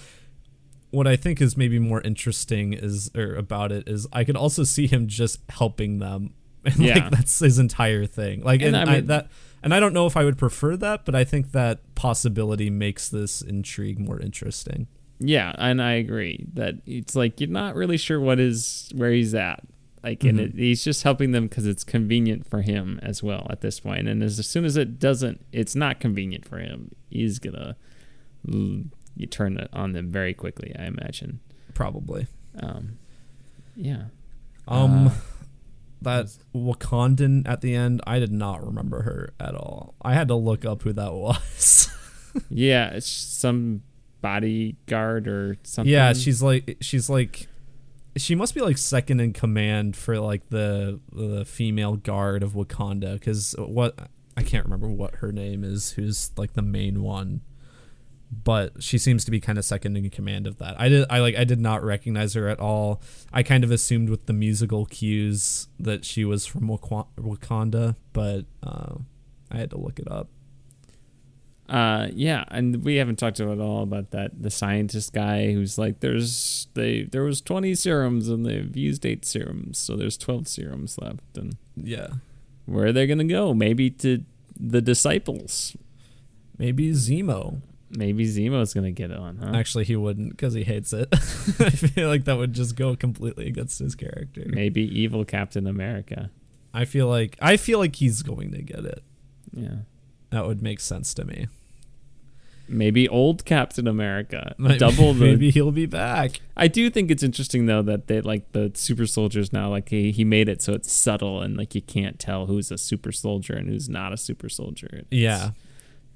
what I think is maybe more interesting is or about it is I could also see him just helping them. And Yeah. like that's his entire thing. Like And and, I I that and I don't know if I would prefer that, but I think that possibility makes this intrigue more interesting. Yeah, and I agree that it's like you're not really sure what is where he's at. Like, and Mhm. it, he's just helping them because it's convenient for him as well at this point. And as, as soon as it doesn't, it's not convenient for him. He's gonna you turn it on them very quickly. I imagine. Probably. Um, yeah. Um Uh, that Wakandan at the end, I did not remember her at all. I had to look up who that was. Yeah, it's some bodyguard or something. Yeah, she's like she's like she must be like second in command for like the the female guard of Wakanda because what I can't remember what her name is. Who's like the main one, but she seems to be kind of second in command of that. I did I like I did not recognize her at all. I kind of assumed with the musical cues that she was from Wakanda, but uh, I had to look it up. Uh, yeah, and we haven't talked at all about that. The scientist guy who's like, there's they there was twenty serums and they've used eight serums, so there's twelve serums left. And Yeah, where are they gonna go? Maybe to the disciples. maybe Zemo. Maybe Zemo's gonna get it on, huh? Actually, he wouldn't because he hates it. I feel like that would just go completely against his character. Maybe evil Captain America. I feel like I feel like he's going to get it. Yeah. That would make sense to me. Maybe old Captain America. Maybe- Double the. Maybe he'll be back. I do think it's interesting though that they like the super soldiers now. Like he, he made it so it's subtle and like you can't tell who's a super soldier and who's not a super soldier. It's Yeah,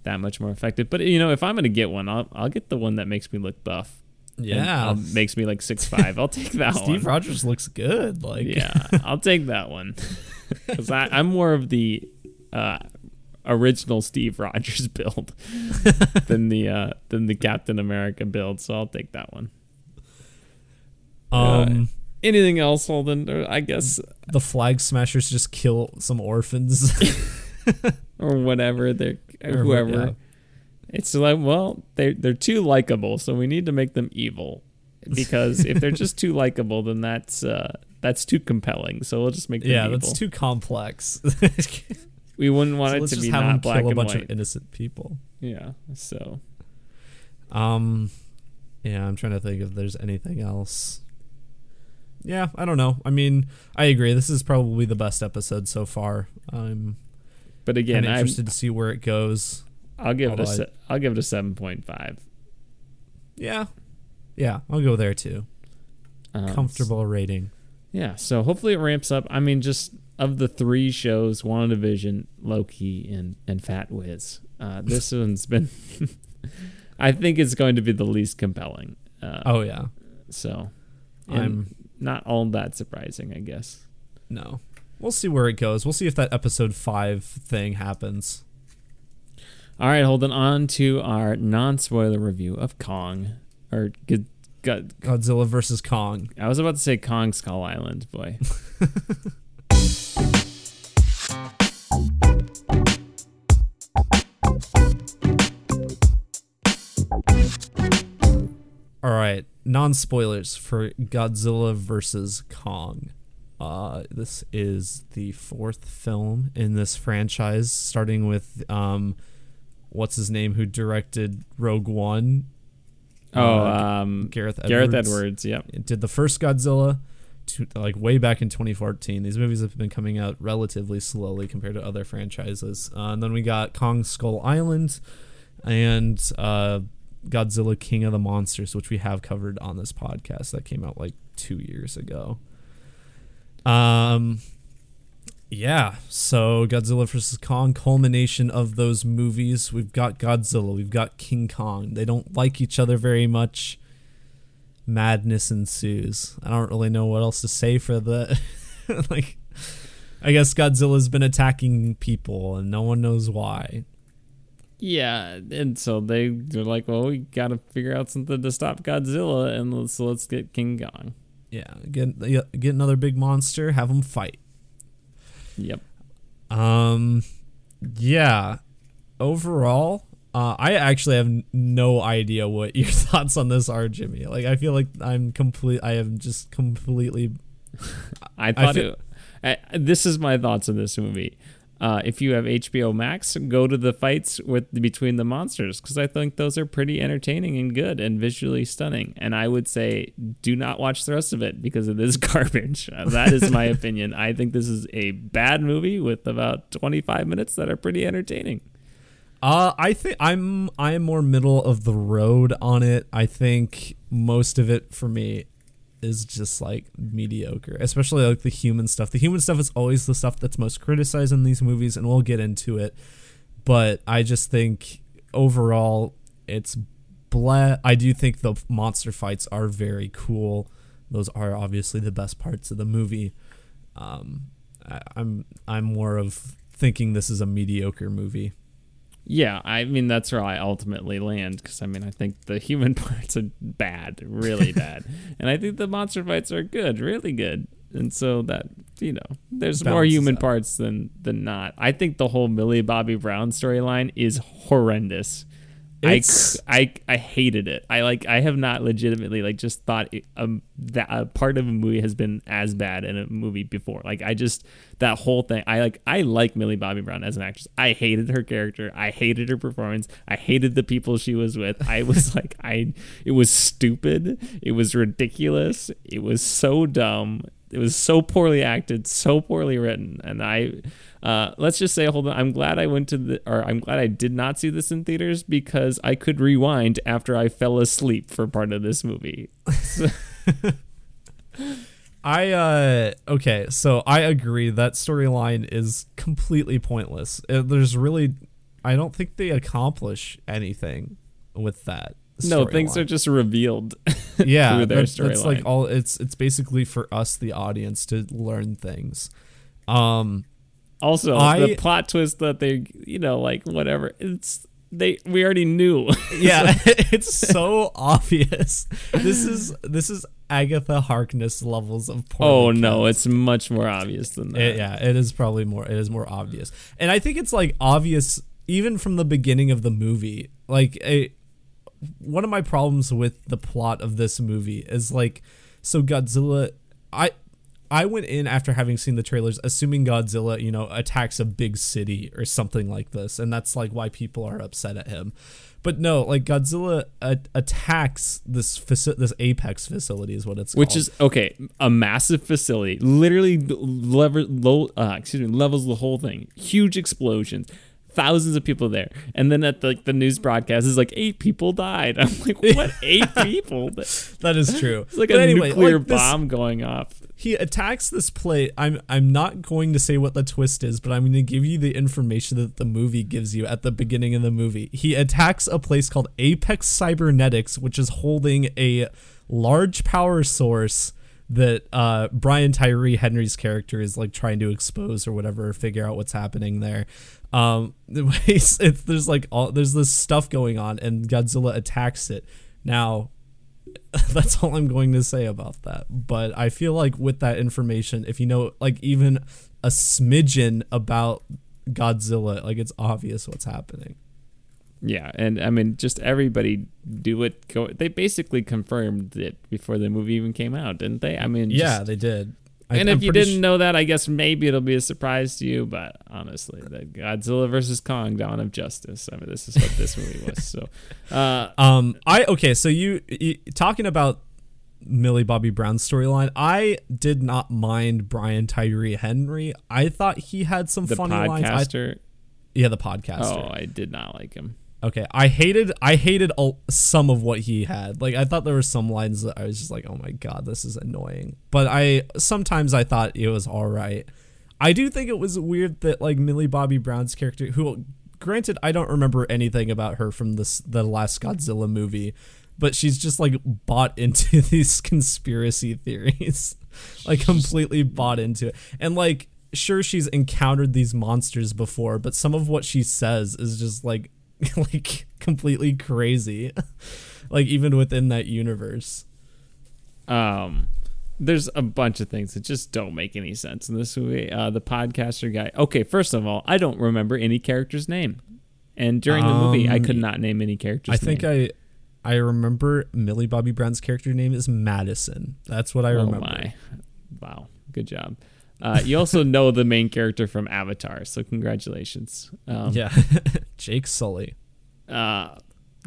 that much more effective. But you know, if I'm gonna get one, I'll I'll get the one that makes me look buff. yeah. makes me like six five. I'll take that Steve one. Rogers looks good. Like, yeah, I'll take that one because I'm more of the uh, original Steve Rogers build than the uh, than the Captain America build. So I'll take that one. um, Anything else, Holden? Or I guess the Flag Smashers just kill some orphans. or whatever. They're Or whoever. yeah. It's like, well, they they're too likable, so we need to make them evil. Because if they're just too likable, then that's uh, that's too compelling. So we'll just make them yeah, evil. that's too complex. We wouldn't want So it let's to just be have not black kill a and bunch white. of innocent people. yeah. So Um, yeah, I'm trying to think if there's anything else. Yeah, I don't know. I mean, I agree. This is probably the best episode so far. I'm but again, I'm, interested to see where it goes. I'll give it a although I- se- I'll give it a seven point five. Yeah, yeah, I'll go there too. Um, Comfortable rating. Yeah. So hopefully it ramps up. I mean, just of the three shows, WandaVision, Loki, and and Fat Wiz. Uh, this one's been. I think it's going to be the least compelling. Uh, Oh yeah, So, I'm not all that surprising, I guess. no. We'll see where it goes. We'll see if that episode five thing happens. All right, holding on to our non-spoiler review of Kong, or good, God, Godzilla versus Kong. I was about to say Kong Skull Island, boy. All right, non spoilers for Godzilla versus Kong. Uh, this is the fourth film in this franchise, starting with um, what's his name, who directed Rogue One. Oh, Uh, um, Gareth Edwards. Gareth Edwards. Yep. It did the first Godzilla, to, like way back in 2014. These movies have been coming out relatively slowly compared to other franchises. Uh, and then we got Kong Skull Island, and uh, Godzilla King of the Monsters, which we have covered on this podcast. That came out like two years ago. Um, yeah. So Godzilla vs Kong, culmination of those movies. We've got Godzilla, we've got King Kong. They don't like each other very much. Madness ensues. I don't really know what else to say for the like. I guess Godzilla's been attacking people, and no one knows why. Yeah, and so they they're like, well, we got to figure out something to stop Godzilla, and let's so let's get King Kong. Yeah, get get another big monster, have them fight. Yep. Um, yeah. Overall, Uh, I actually have no idea what your thoughts on this are, Jimmy. Like, I feel like I'm complete. I am just completely. I thought feel- it. I, this is my thoughts on this movie. Uh, if you have HBO Max, go to the fights with between the monsters because I think those are pretty entertaining and good and visually stunning. And I would say do not watch the rest of it because it is garbage. Uh, that is my opinion. I think this is a bad movie with about 25 minutes that are pretty entertaining. Uh, I think I'm I am more middle of the road on it. I think most of it for me is just like mediocre, especially like the human stuff. The human stuff is always the stuff that's most criticized in these movies, and we'll get into it. But I just think overall it's. I do think the monster fights are very cool. Those are obviously the best parts of the movie. Um, I, I'm I'm more of thinking this is a mediocre movie. Yeah, I mean that's where I ultimately land because I mean I think the human parts are bad, really bad, and I think the monster fights are good, really good, and so that you know there's more human out. parts than than not. I think the whole Millie Bobby Brown storyline is horrendous. I, It's- c- I I hated it. I like I have not legitimately like just thought it, um that a part of a movie has been as bad in a movie before. Like I just that whole thing. I like I like Millie Bobby Brown as an actress. I hated her character. I hated her performance. I hated the people she was with. I was like I it was stupid. It was ridiculous. It was so dumb. It was so poorly acted, so poorly written, and I uh, let's just say, hold on. I'm glad I went to the, or I'm glad I did not see this in theaters because I could rewind after I fell asleep for part of this movie. I uh okay, so I agree that storyline is completely pointless. Uh, There's really I don't think they accomplish anything with that. No, things storyline. are just revealed. yeah, through their that- that's like all it's it's basically for us the audience to learn things. Um also, I- the plot twist that they, you know, like whatever. It's they. We already knew. yeah, it's so obvious. This is this is Agatha Harkness levels of porn. oh no, it's much more obvious than that. It, yeah, it is probably more. It is more obvious, and I think it's like obvious even from the beginning of the movie. Like a, one of my problems with the plot of this movie is like, so Godzilla. I I went in after having seen the trailers, assuming Godzilla, you know, attacks a big city or something like this, and that's like why people are upset at him. But no, like Godzilla uh, attacks this faci- this Apex facility is what it's called. Which called. is okay, a massive facility, literally lever, low, uh, excuse me, levels the whole thing. Huge explosions, thousands of people there, and then at the, like the news broadcast is like eight people died. I'm like, what? eight people? That is true. It's like But a anyway, nuclear like, this- bomb going off. he attacks this plate. I'm I'm not going to say what the twist is, but I'm going to give you the information that the movie gives you at the beginning of the movie. He attacks a place called Apex Cybernetics, which is holding a large power source that uh, Brian Tyree Henry's character is like trying to expose or whatever, figure out what's happening there. Um, it's, it's, there's like all there's this stuff going on, and Godzilla attacks it. Now, that's all I'm going to say about that. But I feel like with that information, if you know like even a smidgen about Godzilla, like it's obvious what's happening. Yeah, and I mean, just everybody do it. Go. They basically confirmed it before the movie even came out, didn't they? I mean, yeah, just- they did. I- and I'm if you didn't su- know that, I guess maybe it'll be a surprise to you. But honestly, the Godzilla versus Kong: Dawn of Justice. I mean, this is what this movie was. So, uh, Um, I okay. So you, you talking about Millie Bobby Brown's storyline? I did not mind Brian Tyree Henry. I thought he had some funny lines. I, yeah, the podcaster. oh, I did not like him. Okay, I hated I hated a, some of what he had. Like I thought there were some lines that I was just like, "Oh my god, this is annoying." But I sometimes I thought it was all right. I do think it was weird that like Millie Bobby Brown's character who granted I don't remember anything about her from this the last Godzilla movie, but she's just like bought into these conspiracy theories. like completely bought into it. And like sure she's encountered these monsters before, but some of what she says is just like like completely crazy like even within that universe Um, there's a bunch of things that just don't make any sense in this movie. Uh, the podcaster guy. Okay, first of all, I don't remember any character's name. And during the movie, I could Um, not name any characters. I think I I remember Millie Bobby Brown's character name is Madison. That's what I Oh remember. my! Wow, good job. Uh, you also know the main character from Avatar, so congratulations. Um, Yeah, Jake Sully. uh,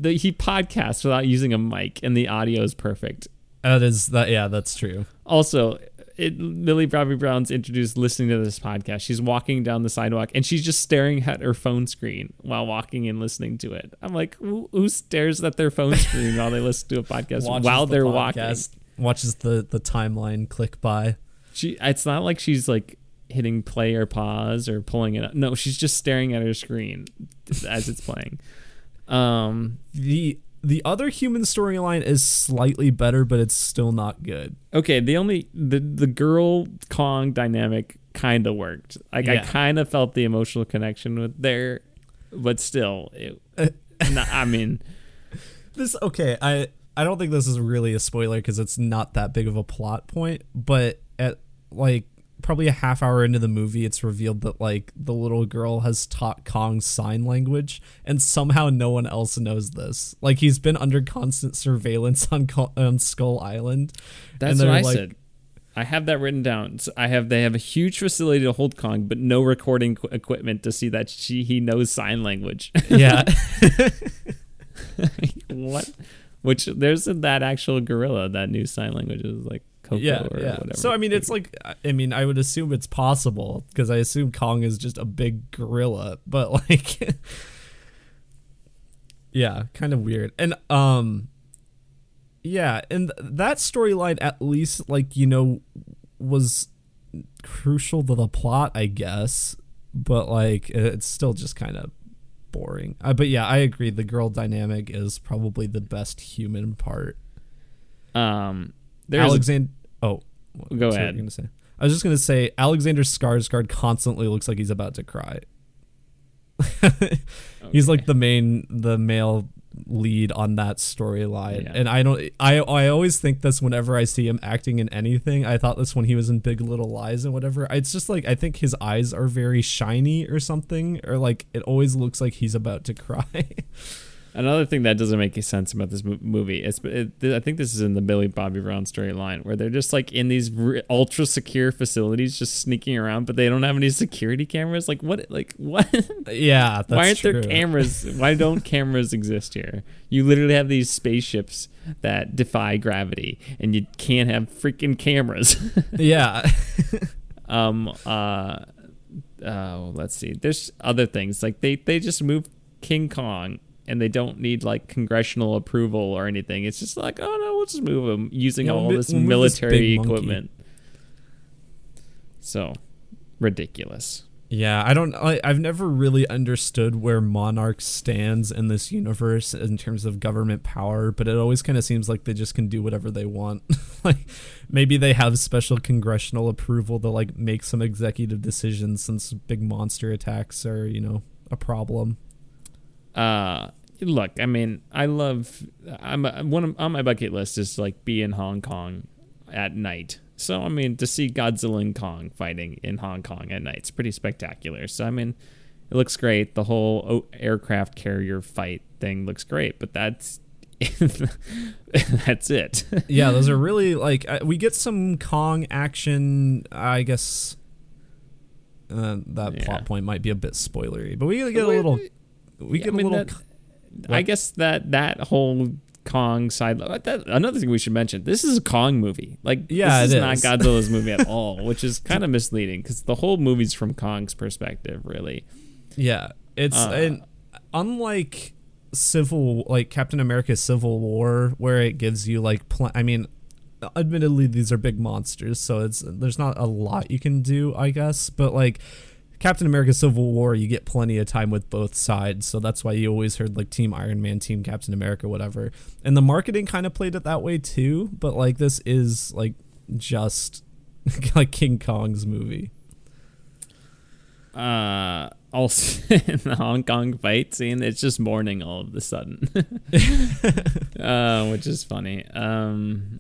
the, he podcasts without using a mic, and the audio is perfect. That is that. Yeah, that's true. Also, it, Millie Bobby Brown's introduced listening to this podcast. She's walking down the sidewalk and she's just staring at her phone screen while walking and listening to it. I'm like, who, who stares at their phone screen while they listen to a podcast Watches while the they're podcast, walking? Watches the the timeline click by. She, it's not like she's like hitting play or pause or pulling it up. No, she's just staring at her screen as it's playing. Um, the The other human storyline is slightly better, but it's still not good. okay, the only the the girl Kong dynamic kind of worked. Like I kind of felt the emotional connection with there, but still, it, no, I mean, This okay, I I don't think this is really a spoiler because it's not that big of a plot point, but at like probably a half hour into the movie it's revealed that like the little girl has taught Kong sign language and somehow no one else knows this. Like he's been under constant surveillance on, Co- on Skull Island. that's what I like- said. I have that written down. So I have they have a huge facility to hold Kong, but no recording qu- equipment to see that she he knows sign language. Yeah. what? Which there's that actual gorilla that knew sign language is like Koko yeah, or yeah. whatever. So I mean, it's like I mean, I would assume it's possible because I assume Kong is just a big gorilla, but like, yeah, kind of weird. And um, yeah, and that storyline at least like you know was crucial to the plot, I guess, but like it's still just kind of boring. Uh, but yeah, I agree. The girl dynamic is probably the best human part. um, there's Alexander. Oh, Go ahead. you gonna say? I was just gonna say Alexander Skarsgård constantly looks like he's about to cry. He's like the main, the male lead on that storyline, Yeah. and I don't. I I always think this whenever I see him acting in anything. I thought this when he was in Big Little Lies and whatever. It's just like I think his eyes are very shiny or something, or like it always looks like he's about to cry. Another thing that doesn't make any sense about this movie is, it, I think this is in the Billy Bobby Brown storyline, where they're just like in these ultra secure facilities, just sneaking around, but they don't have any security cameras. Like what? Like what? yeah, that's Why aren't true. there cameras? Why don't cameras exist here? You literally have these spaceships that defy gravity, and you can't have freaking cameras. Yeah. um. Uh. Oh, let's see. There's other things like they they just moved King Kong. And they don't need like congressional approval or anything. It's just like, oh no, we'll just move them using Yeah, all we'll this we'll this military monkey. equipment. So ridiculous. Yeah, I don't. I, I've never really understood where Monarch stands in this universe in terms of government power, but it always kind of seems like they just can do whatever they want. like maybe they have special congressional approval to like make some executive decisions since big monster attacks are you know a problem. Uh look i mean i love i'm one of, on my bucket list is like be in hong kong at night so i mean to see godzilla and kong fighting in hong kong at night it's pretty spectacular so i mean it looks great the whole o- aircraft carrier fight thing looks great but that's that's it yeah, those are really like uh, we get some Kong action. I guess uh, that Yeah. plot point might be a bit spoilery, but we get a Wait, little. We Yeah, get a little. that- I guess that that whole Kong side. That, another thing we should mention: this is a Kong movie. Like, Yeah, this is not. Godzilla's movie at all, which is kind of misleading because the whole movie's from Kong's perspective, really. Yeah, it's Uh, and unlike Civil, like Captain America: Civil War, where it gives you like, pl- I mean, admittedly these are big monsters, so it's there's not a lot you can do, I guess, but like. Captain America Civil War, you get plenty of time with both sides, so that's why you always heard like Team Iron Man, Team Captain America, whatever. And the marketing kind of played it that way too, but like this is like just like King Kong's movie. Uh, also in the Hong Kong fight scene, it's just morning all of a sudden, uh, which is funny. Um,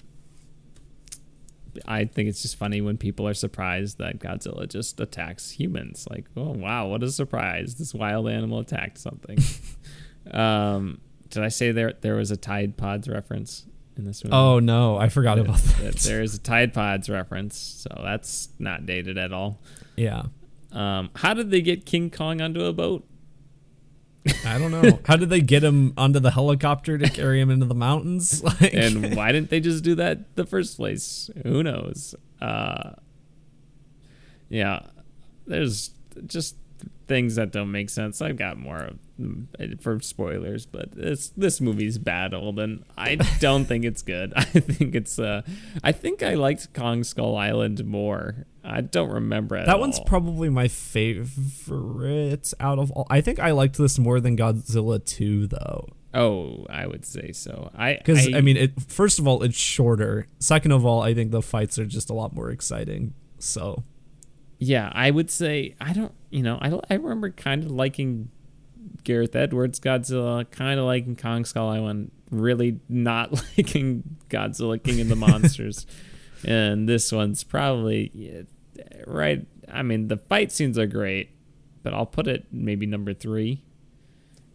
I think it's just funny when people are surprised that Godzilla just attacks humans. Like, oh wow, what a surprise! This wild animal attacked something. um, did I say there there was a Tide Pods reference in this movie? Oh no, I forgot There- about that. There is a Tide Pods reference, so that's not dated at all. Yeah. Um, how did they get King Kong onto a boat? I don't know. How did they get him onto the helicopter to carry him into the mountains? Like, and why didn't they just do that the first place? Who knows? Uh, yeah, there's just things that don't make sense. I've got more mm, for spoilers, but this this movie's bad, old, and I don't think it's good. I think it's uh, I think I liked Kong Skull Island more. I don't remember that one's probably my favorite out of all. I think I liked this more than Godzilla 2 though. oh, I would say so. I Because I, mean, it first of all, it's shorter. Second of all, I think the fights are just a lot more exciting. So Yeah, I would say I don't. You know, I I remember kind of liking Gareth Edwards Godzilla, kind of liking Kong Skull Island, really not liking Godzilla King of the Monsters, and this one's probably right. I mean, the fight scenes are great, but I'll put it maybe number three.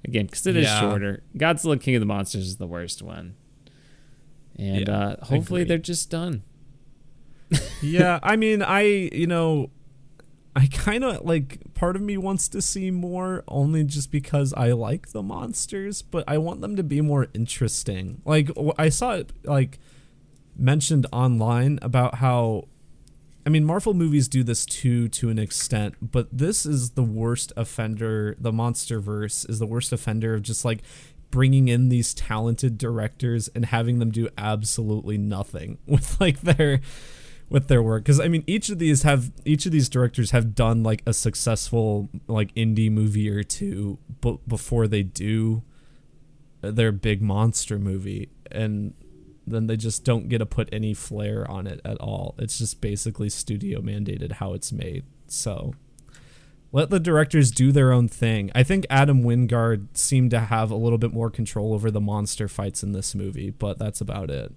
Again, because it is Yeah. shorter. Godzilla King of the Monsters is the worst one, and Yeah, uh, hopefully agreed. they're just done. yeah, I mean, I you know, I kind of like part of me wants to see more only just because I like the monsters, but I want them to be more interesting. Like I saw it like mentioned online about how I mean Marvel movies do this too to an extent, but this is the worst offender. The MonsterVerse is the worst offender of just like bringing in these talented directors and having them do absolutely nothing with like their with their work because i mean each of these have each of these directors have done like a successful like indie movie or two but before they do their big monster movie and then they just don't get to put any flair on it at all it's just basically studio mandated how it's made so let the directors do their own thing i think adam wingard seemed to have a little bit more control over the monster fights in this movie but that's about it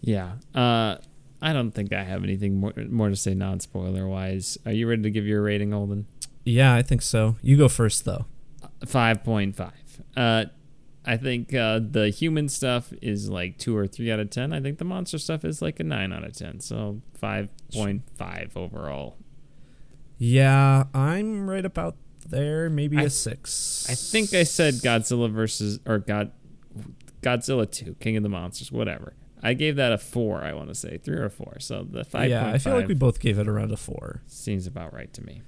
Yeah. Uh, I don't think I have anything more more to say non spoiler wise. Are you ready to give your rating, Holden? yeah i think so you go first though Five point five. Uh, I think uh, the human stuff is like two or three out of ten. I think the monster stuff is like a nine out of ten. So five point five overall. Yeah, I'm right about there. Maybe I- a six. I think I said Godzilla versus or God Godzilla two, King of the Monsters, whatever. I gave that a four. I want to say three or four. So the five Yeah, I feel like we both gave it around a four. seems about right to me.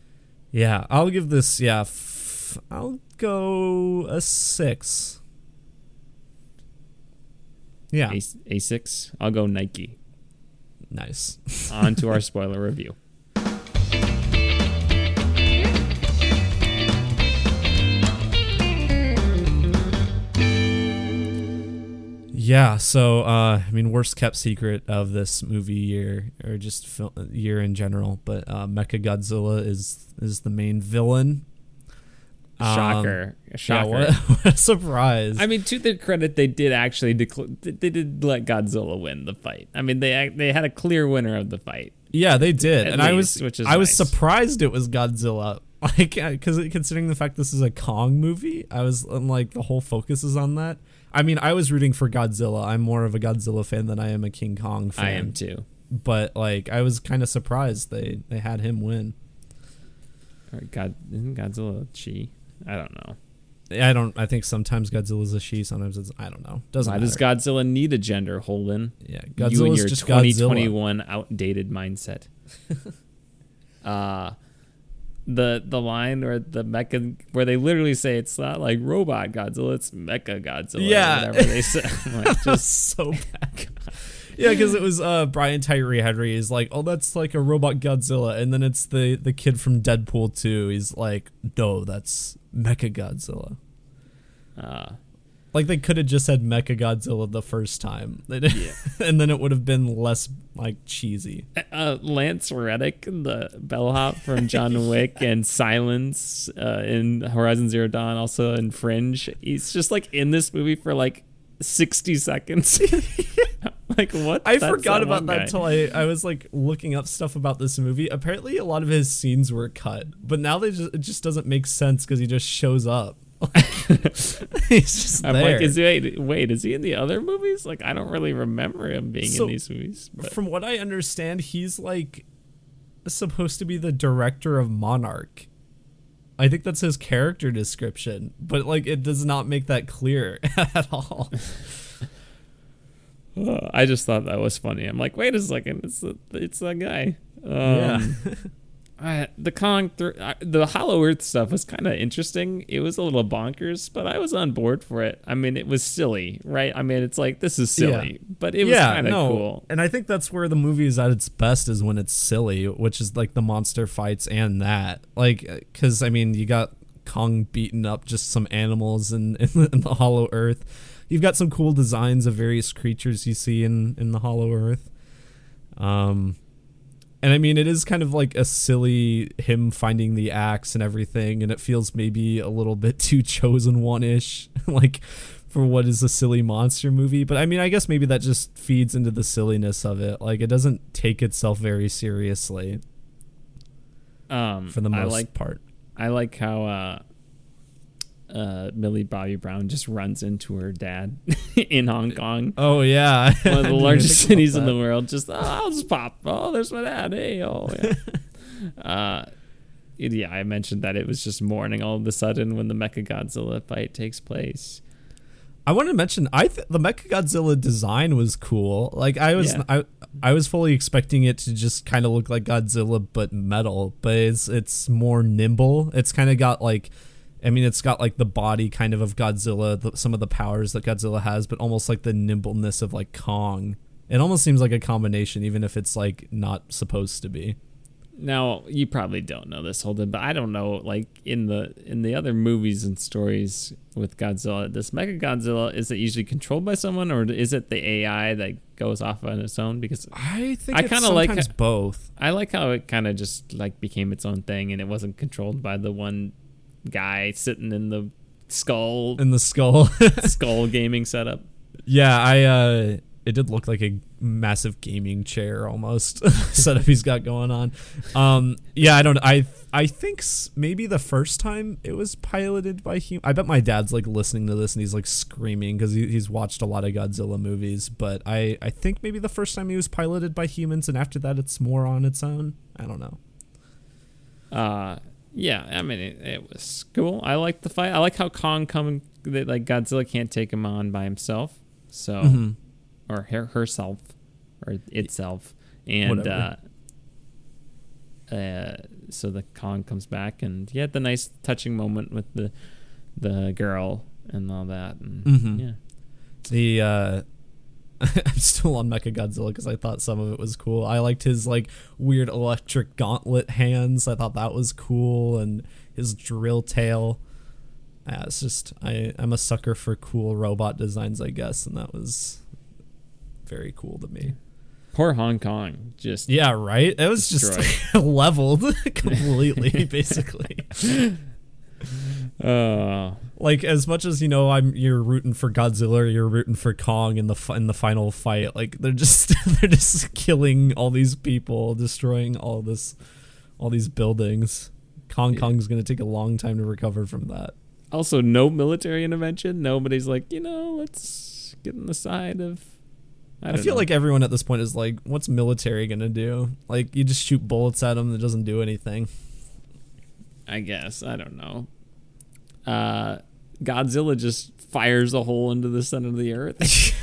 Yeah, I'll give this. Yeah, f- I'll go a six. Yeah, A, a six. I'll go Nike. nice. On to our spoiler review. Yeah, so uh, I mean, worst kept secret of this movie year, or just fil- year in general, but uh, Mecha Godzilla is is the main villain. Um, Shocker. Yeah, Shocker. what, what a surprise! I mean, to their credit, they did actually decl- they did let Godzilla win the fight. I mean, they they had a clear winner of the fight. Yeah, they did, and I was I was surprised it was Godzilla, like because considering the fact this is a Kong movie, I was I'm like the whole focus is on that. I mean, I was rooting for Godzilla. I'm more of a Godzilla fan than I am a King Kong fan. I am too. but like I was kind of surprised they they had him win. God, isn't Godzilla she? I don't know. I don't. I think sometimes Godzilla's a she, sometimes it's I don't know. Doesn't Why matter. does Godzilla need a gender, Holden? yeah, you and Godzilla's your just Godzilla. 2021 outdated mindset. uh the the line or the mecha where they literally say it's not like robot Godzilla, it's mecha Godzilla. or Yeah. whatever they say. Like, just so bad. yeah, because it was uh, Brian Tyree Henry is like, oh, that's like a robot Godzilla, and then it's the the kid from Deadpool 2. He's like, no, that's Mecha Godzilla. uh, Like they could have just said Mecha Godzilla the first time, didn't- and then it would have been less like cheesy. uh, Lance Reddick, the bellhop from John Wick and Sylens uh, in Horizon Zero Dawn, also in Fringe. He's just like in this movie for like 60 seconds. like what? I That's forgot about that guy. until I, I was like looking up stuff about this movie. Apparently, a lot of his scenes were cut, but now they just it just doesn't make sense because he just shows up. He's just I'm there. like, is he, wait, wait, is he in the other movies? Like, I don't really remember him being So, in these movies. But From what I understand, he's like supposed to be the director of Monarch. I think that's his character description, but like it does not make that clear at all. Uh, I just thought that was funny. I'm like, wait a second, it's the, it's that guy. Um, yeah. I, the Kong, th- I, the Hollow Earth stuff was kind of interesting. It was a little bonkers, but I was on board for it. I mean, it was silly, right? I mean, it's like this is silly, but it was kind of cool. And I think that's where the movie is at its best is when it's silly, which is like the monster fights and that. Like, because I mean, you got Kong beating up just some animals in, in, in the Hollow Earth. You've got some cool designs of various creatures you see in, in the Hollow Earth. Um, and I mean, it is kind of like a silly him finding the axe and everything, and it feels maybe a little bit too chosen one ish, like for what is a silly monster movie. But I mean, I guess maybe that just feeds into the silliness of it. Like, it doesn't take itself very seriously Um, for the I most like part. I like how uh, uh, Millie Bobby Brown just runs into her dad in Hong Kong. Oh yeah, One of the largest cities in the world. Just, oh, I'll just pop. Oh, there's my dad. Hey, oh, yeah. uh, yeah, I mentioned that it was just morning all of a sudden when the Mecha Godzilla fight takes place. I want to mention I th- the Mechagodzilla design was cool. Like I was Yeah. I I was fully expecting it to just kind of look like Godzilla but metal, but it's it's more nimble. It's kind of got like I mean it's got like the body kind of of Godzilla, the, some of the powers that Godzilla has, but almost like the nimbleness of like Kong. It almost seems like a combination even if it's like not supposed to be. Now you probably don't know this, Holden, but I don't know. Like in the in the other movies and stories with Godzilla, this Mega Godzilla is it usually controlled by someone, or is it the AI that goes off on its own? Because I think I kinda like sometimes both. I like how it kind of just like became its own thing, and it wasn't controlled by the one guy sitting in the skull In the skull. skull gaming setup. Yeah, I uh it did look like a massive gaming chair almost setup he's got going on. Um yeah, I don't I I think maybe the first time it was piloted by hum I bet my dad's like listening to this and he's like screaming cuz he, he's watched a lot of Godzilla movies, but I I think maybe the first time he was piloted by humans and after that it's more on its own. I don't know. Uh, yeah, I mean it, it was cool. I like the fight. I like how Kong coming that like Godzilla can't take him on by himself. So Mhm. or her, herself or itself and uh, uh so the Kong comes back and he had the nice touching moment with the the girl and all that and Mhm. yeah The uh I'm still on Mecha Godzilla because I thought some of it was cool. I liked his like weird electric gauntlet hands. I thought that was cool, and his drill tail. Yeah, it's just I I'm a sucker for cool robot designs, I guess, and that was very cool to me. poor Hong Kong just Yeah, right. It was just leveled completely, basically. uh like as much as you know i'm you're rooting for godzilla or you're rooting for kong in the in the final fight like they're just they're just killing all these people destroying all this all these buildings kong Yeah. kong's gonna take a long time to recover from that also no military intervention. Nobody's like you know let's get on the side of. I, i, feel know. like everyone at this point is like what's military gonna do like you just shoot bullets at them that doesn't do anything I guess. I don't know. Uh, Godzilla just fires a hole into the center of the earth.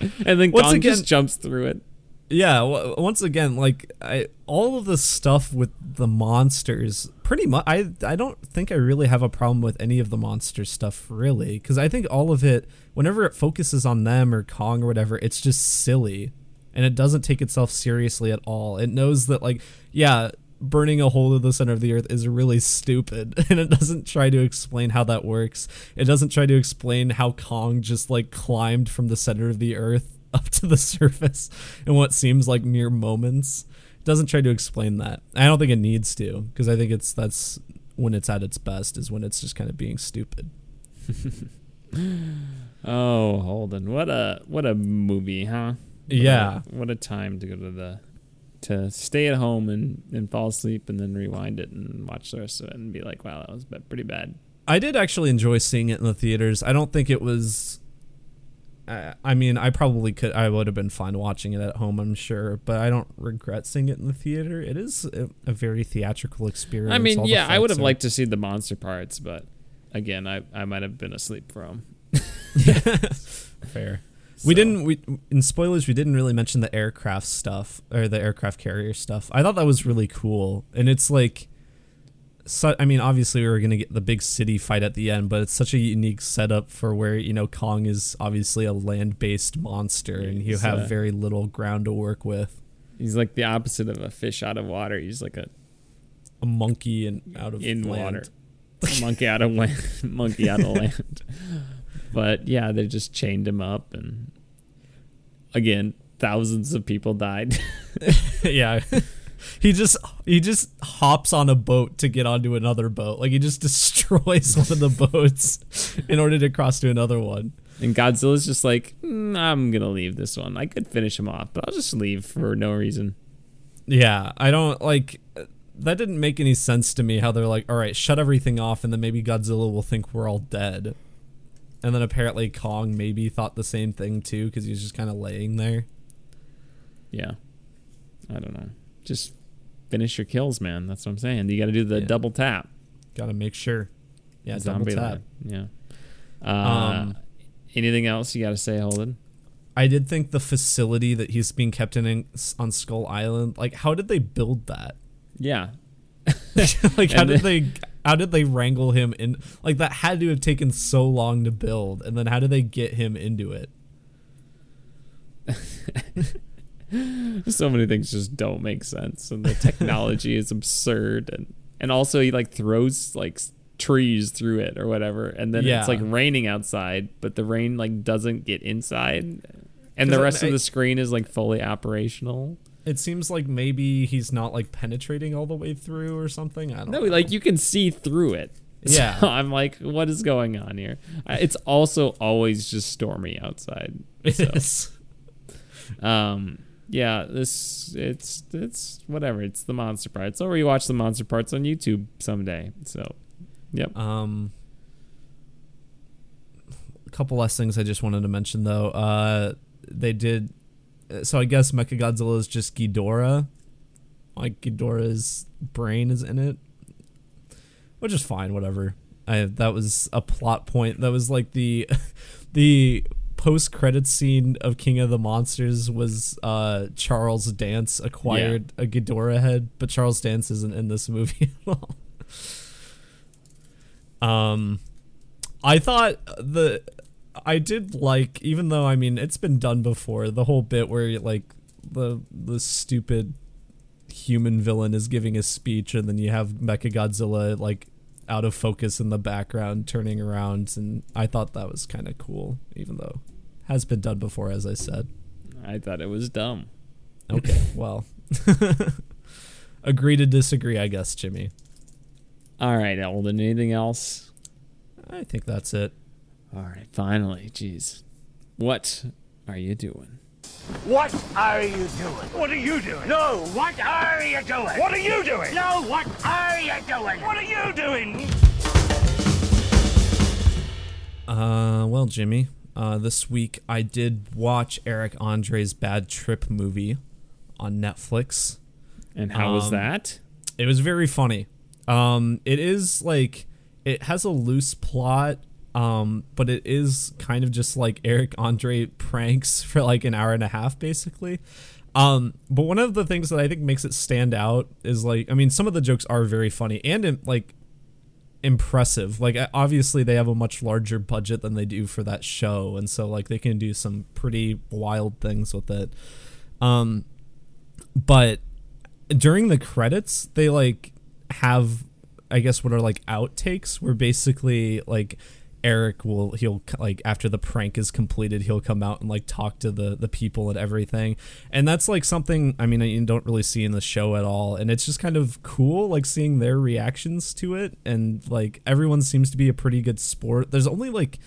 and then Once Kong again- just jumps through it. Yeah, once again, like I, all of the stuff with the monsters, pretty much. I I don't think I really have a problem with any of the monster stuff, really, because I think all of it, whenever it focuses on them or Kong or whatever, it's just silly, and it doesn't take itself seriously at all. It knows that, like, yeah, burning a hole in the center of the earth is really stupid, and it doesn't try to explain how that works. It doesn't try to explain how Kong just like climbed from the center of the earth up to the surface in what seems like mere moments. It doesn't try to explain that. I don't think it needs to because I think it's that's when it's at its best is when it's just kind of being stupid. Oh, Holden, what a what a movie, huh? Yeah. a, what a time to go to the to stay at home and and fall asleep and then rewind it and watch the rest of it and be like, wow, that was pretty bad. I did actually enjoy seeing it in the theaters. I don't think it was. I I mean, I probably could. I would have been fine watching it at home. I'm sure, but I don't regret seeing it in the theater. It is a, a very theatrical experience. I mean, yeah, I would have are- liked to see the monster parts, but again, I I might have been asleep for them. Fair. We didn't. We in spoilers. We didn't really mention the aircraft stuff or the aircraft carrier stuff. I thought that was really cool, and it's like. So, I mean, obviously, we were gonna get the big city fight at the end, but it's such a unique setup for where you know Kong is obviously a land-based monster, and you have uh, very little ground to work with. He's like the opposite of a fish out of water. He's like a A monkey and out of in land. water, monkey out of land, monkey out of land. But yeah, they just chained him up, and again, thousands of people died. yeah. he just he just hops on a boat to get onto another boat. Like he just destroys one of the boats in order to cross to another one. And Godzilla's just like, "Mm, I'm gonna leave this one. I could finish him off, but I'll just leave for no reason. Yeah, I don't like that didn't make any sense to me how they're like, "All right, shut everything off and then maybe Godzilla will think we're all dead." And then apparently Kong maybe thought the same thing too cuz he was just kind of laying there. Yeah, I don't know. Just finish your kills, man. That's what I'm saying. You got to do the Yeah. double tap. Got to make sure. Yeah, double tap. Yeah. Uh, Um, anything else you got to say, Holden? I did think the facility that he's being kept in, in on Skull Island, like how did they build that? Yeah. like how did they how did they wrangle him in like that had to have taken so long to build and then how did they get him into it? so many things just don't make sense, and the technology is absurd, and and also he like throws like trees through it or whatever, and then Yeah. it's like raining outside, but the rain like doesn't get inside, and the I- rest of the screen is like fully operational. It seems like maybe he's not like penetrating all the way through or something. I don't No, know. like you can see through it. Yeah. So I'm like, what is going on here? It's also always just stormy outside. It So, is. um, yeah, this it's it's whatever. It's the monster parts. I'll rewatch the monster parts on YouTube someday. So, yep. Um a couple less things I just wanted to mention though. Uh they did so I guess Mechagodzilla is just Ghidorah. Like Ghidorah's brain is in it. Which is fine, whatever. I that was a plot point. That was like the the post credit scene of King of the Monsters was uh Charles Dance acquired a Ghidorah head, but Charles Dance isn't in this movie at all. Um, I thought the I did like, even though I mean it's been done before, the whole bit where like the the stupid human villain is giving a speech, and then you have Mecha Godzilla like out of focus in the background, turning around, and I thought that was kind of cool, even though has been done before, as I said. I thought it was dumb. Okay, well, agree to disagree, I guess, Jimmy. All right, Holden. Anything else? I think that's it. All right, finally. Jeez, what are you doing? What are you doing? What are you doing? No, what are you doing? What are you doing? No, what are you doing? What are you doing? Uh, well, Jimmy, uh, this week I did watch Eric Andre's Bad Trip movie on Netflix. And how was Um, that? It was very funny. Um, it is like it has a loose plot, um, but it is kind of just like Eric Andre pranks for like an hour and a half, basically. Um, but one of the things that I think makes it stand out is like, I mean, some of the jokes are very funny and like impressive. Like obviously they have a much larger budget than they do for that show, and so like they can do some pretty wild things with it. Um, but during the credits, they like have I guess what are like outtakes where basically like Eric will he'll like after the prank is completed he'll come out and like talk to the the people and everything and that's like something I mean you don't really see in the show at all and it's just kind of cool like seeing their reactions to it and like everyone seems to be a pretty good sport there's only like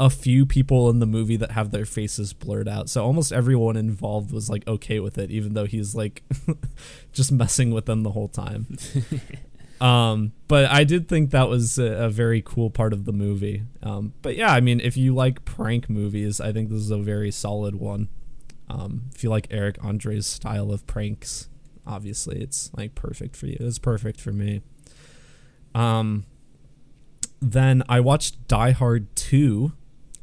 a few people in the movie that have their faces blurred out. So almost everyone involved was like okay with it, even though he's like just messing with them the whole time. um, but I did think that was a, a very cool part of the movie. Um, but yeah, I mean, if you like prank movies, I think this is a very solid one. Um, if you like Eric Andre's style of pranks, obviously it's like perfect for you. It's perfect for me. Um, then I watched Die Hard 2.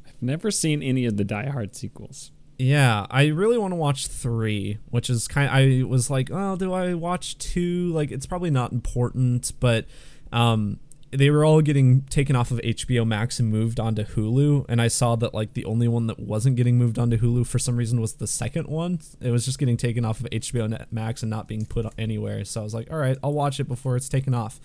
I've never seen any of the Die Hard sequels. Yeah, I really want to watch 3, which is kind I was like, "Oh, do I watch 2? Like it's probably not important, but um they were all getting taken off of HBO Max and moved onto Hulu, and I saw that like the only one that wasn't getting moved onto Hulu for some reason was the second one. It was just getting taken off of HBO Max and not being put anywhere. So I was like, all right, I'll watch it before it's taken off.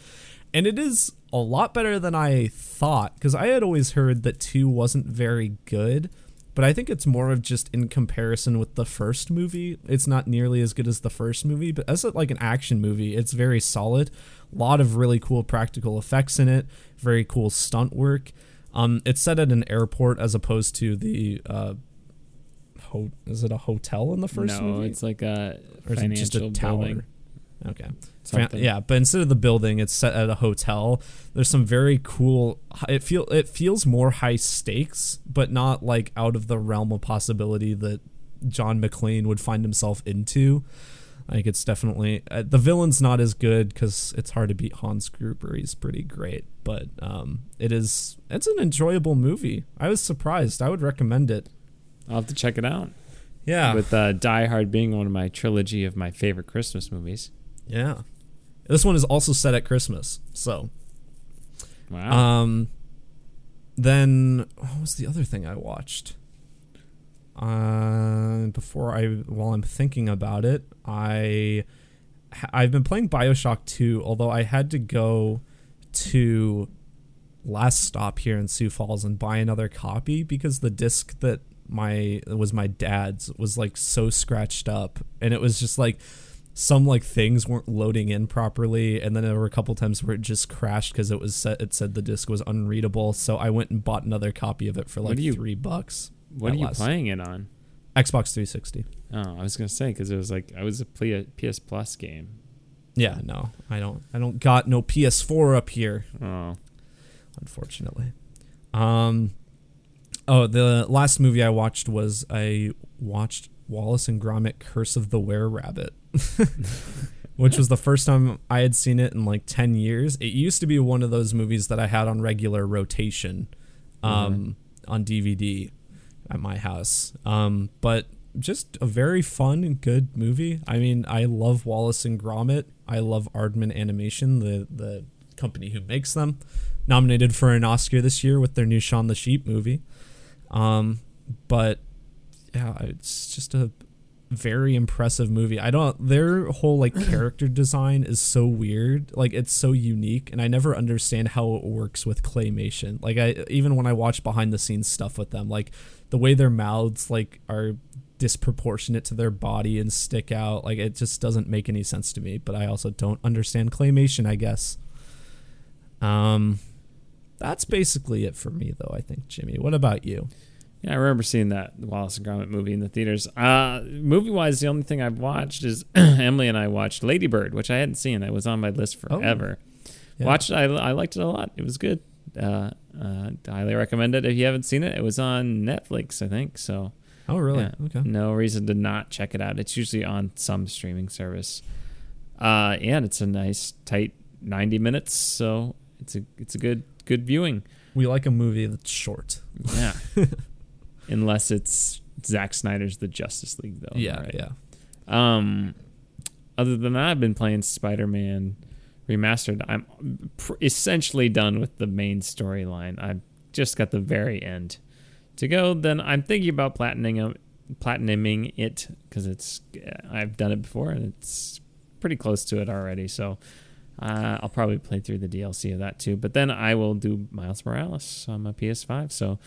And it is a lot better than I thought because I had always heard that 2 wasn't very good, but I think it's more of just in comparison with the first movie. It's not nearly as good as the first movie, but as a, like an action movie, it's very solid. A lot of really cool practical effects in it, very cool stunt work. Um, it's set at an airport as opposed to the uh, ho- is it a hotel in the first no, movie? it's like a or financial just a tower? building. Okay. Something. yeah, but instead of the building, it's set at a hotel. There's some very cool. It feel it feels more high stakes, but not like out of the realm of possibility that John McClane would find himself into. Like it's definitely uh, the villain's not as good because it's hard to beat Hans Gruber. He's pretty great, but um, it is it's an enjoyable movie. I was surprised. I would recommend it. I'll have to check it out. Yeah, With uh, Die Hard being one of my trilogy of my favorite Christmas movies. Yeah. This one is also set at Christmas, so Wow. Um, then what was the other thing I watched? Uh, before I, while I'm thinking about it, I, I've been playing Bioshock 2, although I had to go to last stop here in Sioux Falls and buy another copy because the disc that my was my dad's was like so scratched up and it was just like some like things weren't loading in properly and then there were a couple times where it just crashed because it was set it said the disc was unreadable so i went and bought another copy of it for like you- three bucks what are you last- playing it on? xbox 360 Oh, I was gonna say because it was like I was a PS Plus game. yeah no i don't i don't got no ps4 up here Oh, unfortunately. Um, oh, the last movie I watched was I watched Wallace and Gromit: Curse of the Were Rabbit, which was the first time I had seen it in like ten years. It used to be one of those movies that I had on regular rotation, um, on DVD at my house. Um, but just a very fun and good movie. I mean, I love Wallace and Gromit. I love Aardman Animation, the the company who makes them. Nominated for an Oscar this year with their new Shaun the Sheep movie. Um, but yeah, it's just a very impressive movie. I don't their whole like character design is so weird. Like it's so unique and I never understand how it works with claymation. Like I even when I watch behind the scenes stuff with them, like the way their mouths like are disproportionate to their body and stick out, like it just doesn't make any sense to me, but I also don't understand claymation, I guess. Um that's basically it for me though, I think, Jimmy. What about you? Yeah, I remember seeing that Wallace and Gromit movie in the theaters. Uh, movie wise, the only thing I've watched is Emily and I watched Lady Bird, which I hadn't seen. It was on my list Oh. forever. Yeah. Watched it. I, I liked it a lot. It was good. Uh, uh, highly recommend it if you haven't seen it. It was on Netflix, I think. So Oh really? Yeah. Okay. No reason to not check it out. It's usually on some streaming service. Uh, and it's a nice tight 90 minutes, so it's a it's a good good viewing. We like a movie that's short. Yeah. Unless it's Zack Snyder's The Justice League though. yeah, right? yeah. Um other than that, I've been playing Spider-Man remastered. I'm pr- essentially done with the main storyline. I've just got the very end to go. Then I'm thinking about platinuming platinuming it because it's I've done it before and it's pretty close to it already. So uh, I'll probably play through the DLC of that too. But then I will do Miles Morales on my PS5. So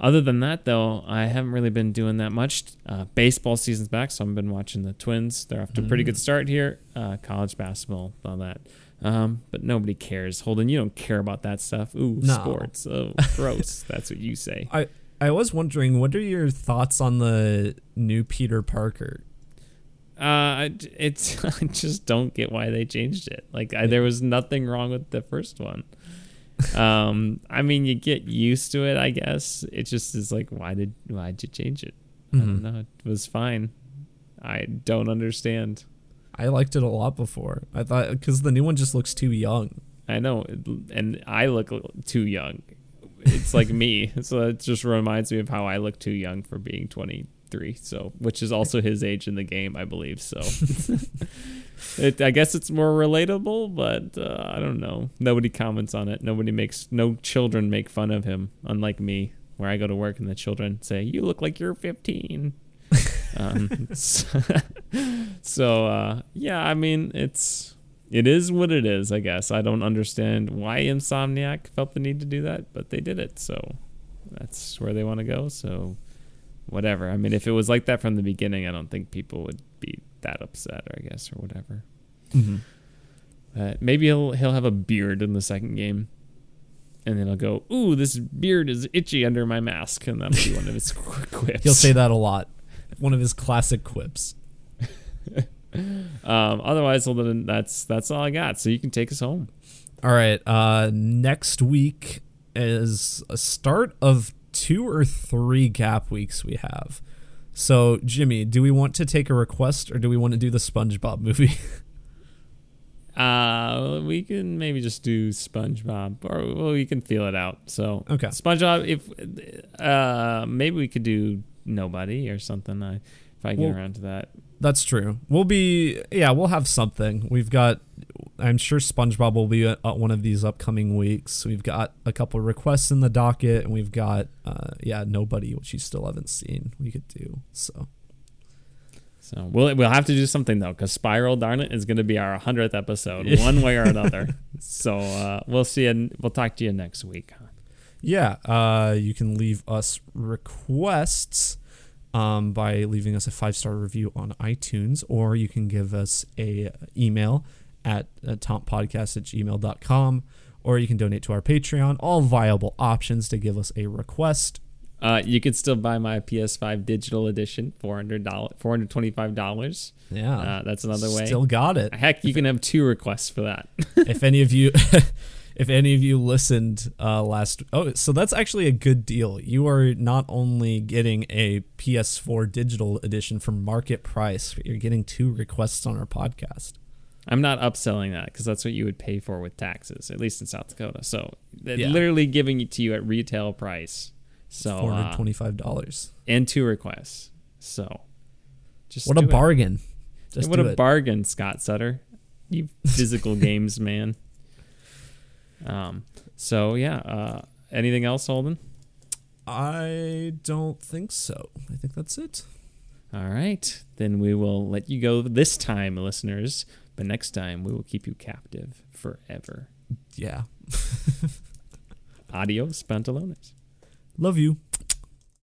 other than that, though, I haven't really been doing that much. Uh, baseball season's back, so I've been watching the Twins. They're off to a pretty good start here. Uh, college basketball, all that. Um, but nobody cares. Holden, you don't care about that stuff. Ooh, No. sports. Oh, gross. That's what you say. I I was wondering, what are your thoughts on the new Peter Parker? Uh, I- it's I just don't get why they changed it. Like I, there was nothing wrong with the first one. um, I mean, you get used to it, I guess. It just is like, why did why did you change it? I don't know. It was fine. I don't understand. I liked it a lot before. I thought because the new one just looks too young. I know, and I look too young. It's like me, so it just reminds me of how I look too young for being 23. So, which is also his age in the game, I believe. So, it, I guess it's more relatable, but uh, I don't know. Nobody comments on it. Nobody makes no children make fun of him, unlike me, where I go to work and the children say, "You look like you're 15." um, so, so uh, yeah, I mean, it's it is what it is. I guess I don't understand why Insomniac felt the need to do that, but they did it. So that's where they want to go. So whatever. I mean, if it was like that from the beginning, I don't think people would be that upset. Or I guess or whatever. Uh, maybe he'll he'll have a beard in the second game. And then he'll go, "Ooh, this beard is itchy under my mask," and that'll be one of his quips. He'll say that a lot. One of his classic quips. Um, otherwise, well, then that's that's all I got. So you can take us home. All right. Uh, next week is a start of two or three gap weeks we have. So, Jimmy, do we want to take a request or do we want to do the SpongeBob movie? Uh, we can maybe just do SpongeBob, or well, we can feel it out. So Okay. SpongeBob. If uh, maybe we could do Nobody or something. I, if I get Well- around to that. That's true. We'll be, yeah, we'll have something. We've got, I'm sure SpongeBob will be one of these upcoming weeks. We've got a couple requests in the docket, and we've got, uh, yeah, nobody, which you still haven't seen. We could do so. So we'll we'll have to do something though, because Spiral, darn it, is going to be our hundredth episode, one way or another. so uh, we'll see. You, we'll talk to you next week. Yeah, uh, you can leave us requests um, by leaving us a five star review on iTunes, or you can give us a email at uh, tompodcast at gmail.com, or you can donate to our Patreon. All viable options to give us a request. Uh, you can still buy my PS5 digital edition, four hundred dollars, four hundred twenty-five dollars. Yeah, Uh, that's another way. Still got it. Heck, you can have two requests for that. if any of you if any of you listened uh last oh so that's actually a good deal you are not only getting a ps4 digital edition for market price but you're getting two requests on our podcast I'm not upselling that because that's what you would pay for with taxes, at least in South Dakota. So they're Yeah. literally giving it to you at retail price. So uh, $425 and two requests. So just what a it. bargain just what a it. bargain, Scott Sutter. You physical games man. Um. So yeah. Uh. Anything else, Holden? i don't think so i think that's it All right. Then we will let you go this time, listeners. But next time we will keep you captive forever. yeah Adios, pantalones. love you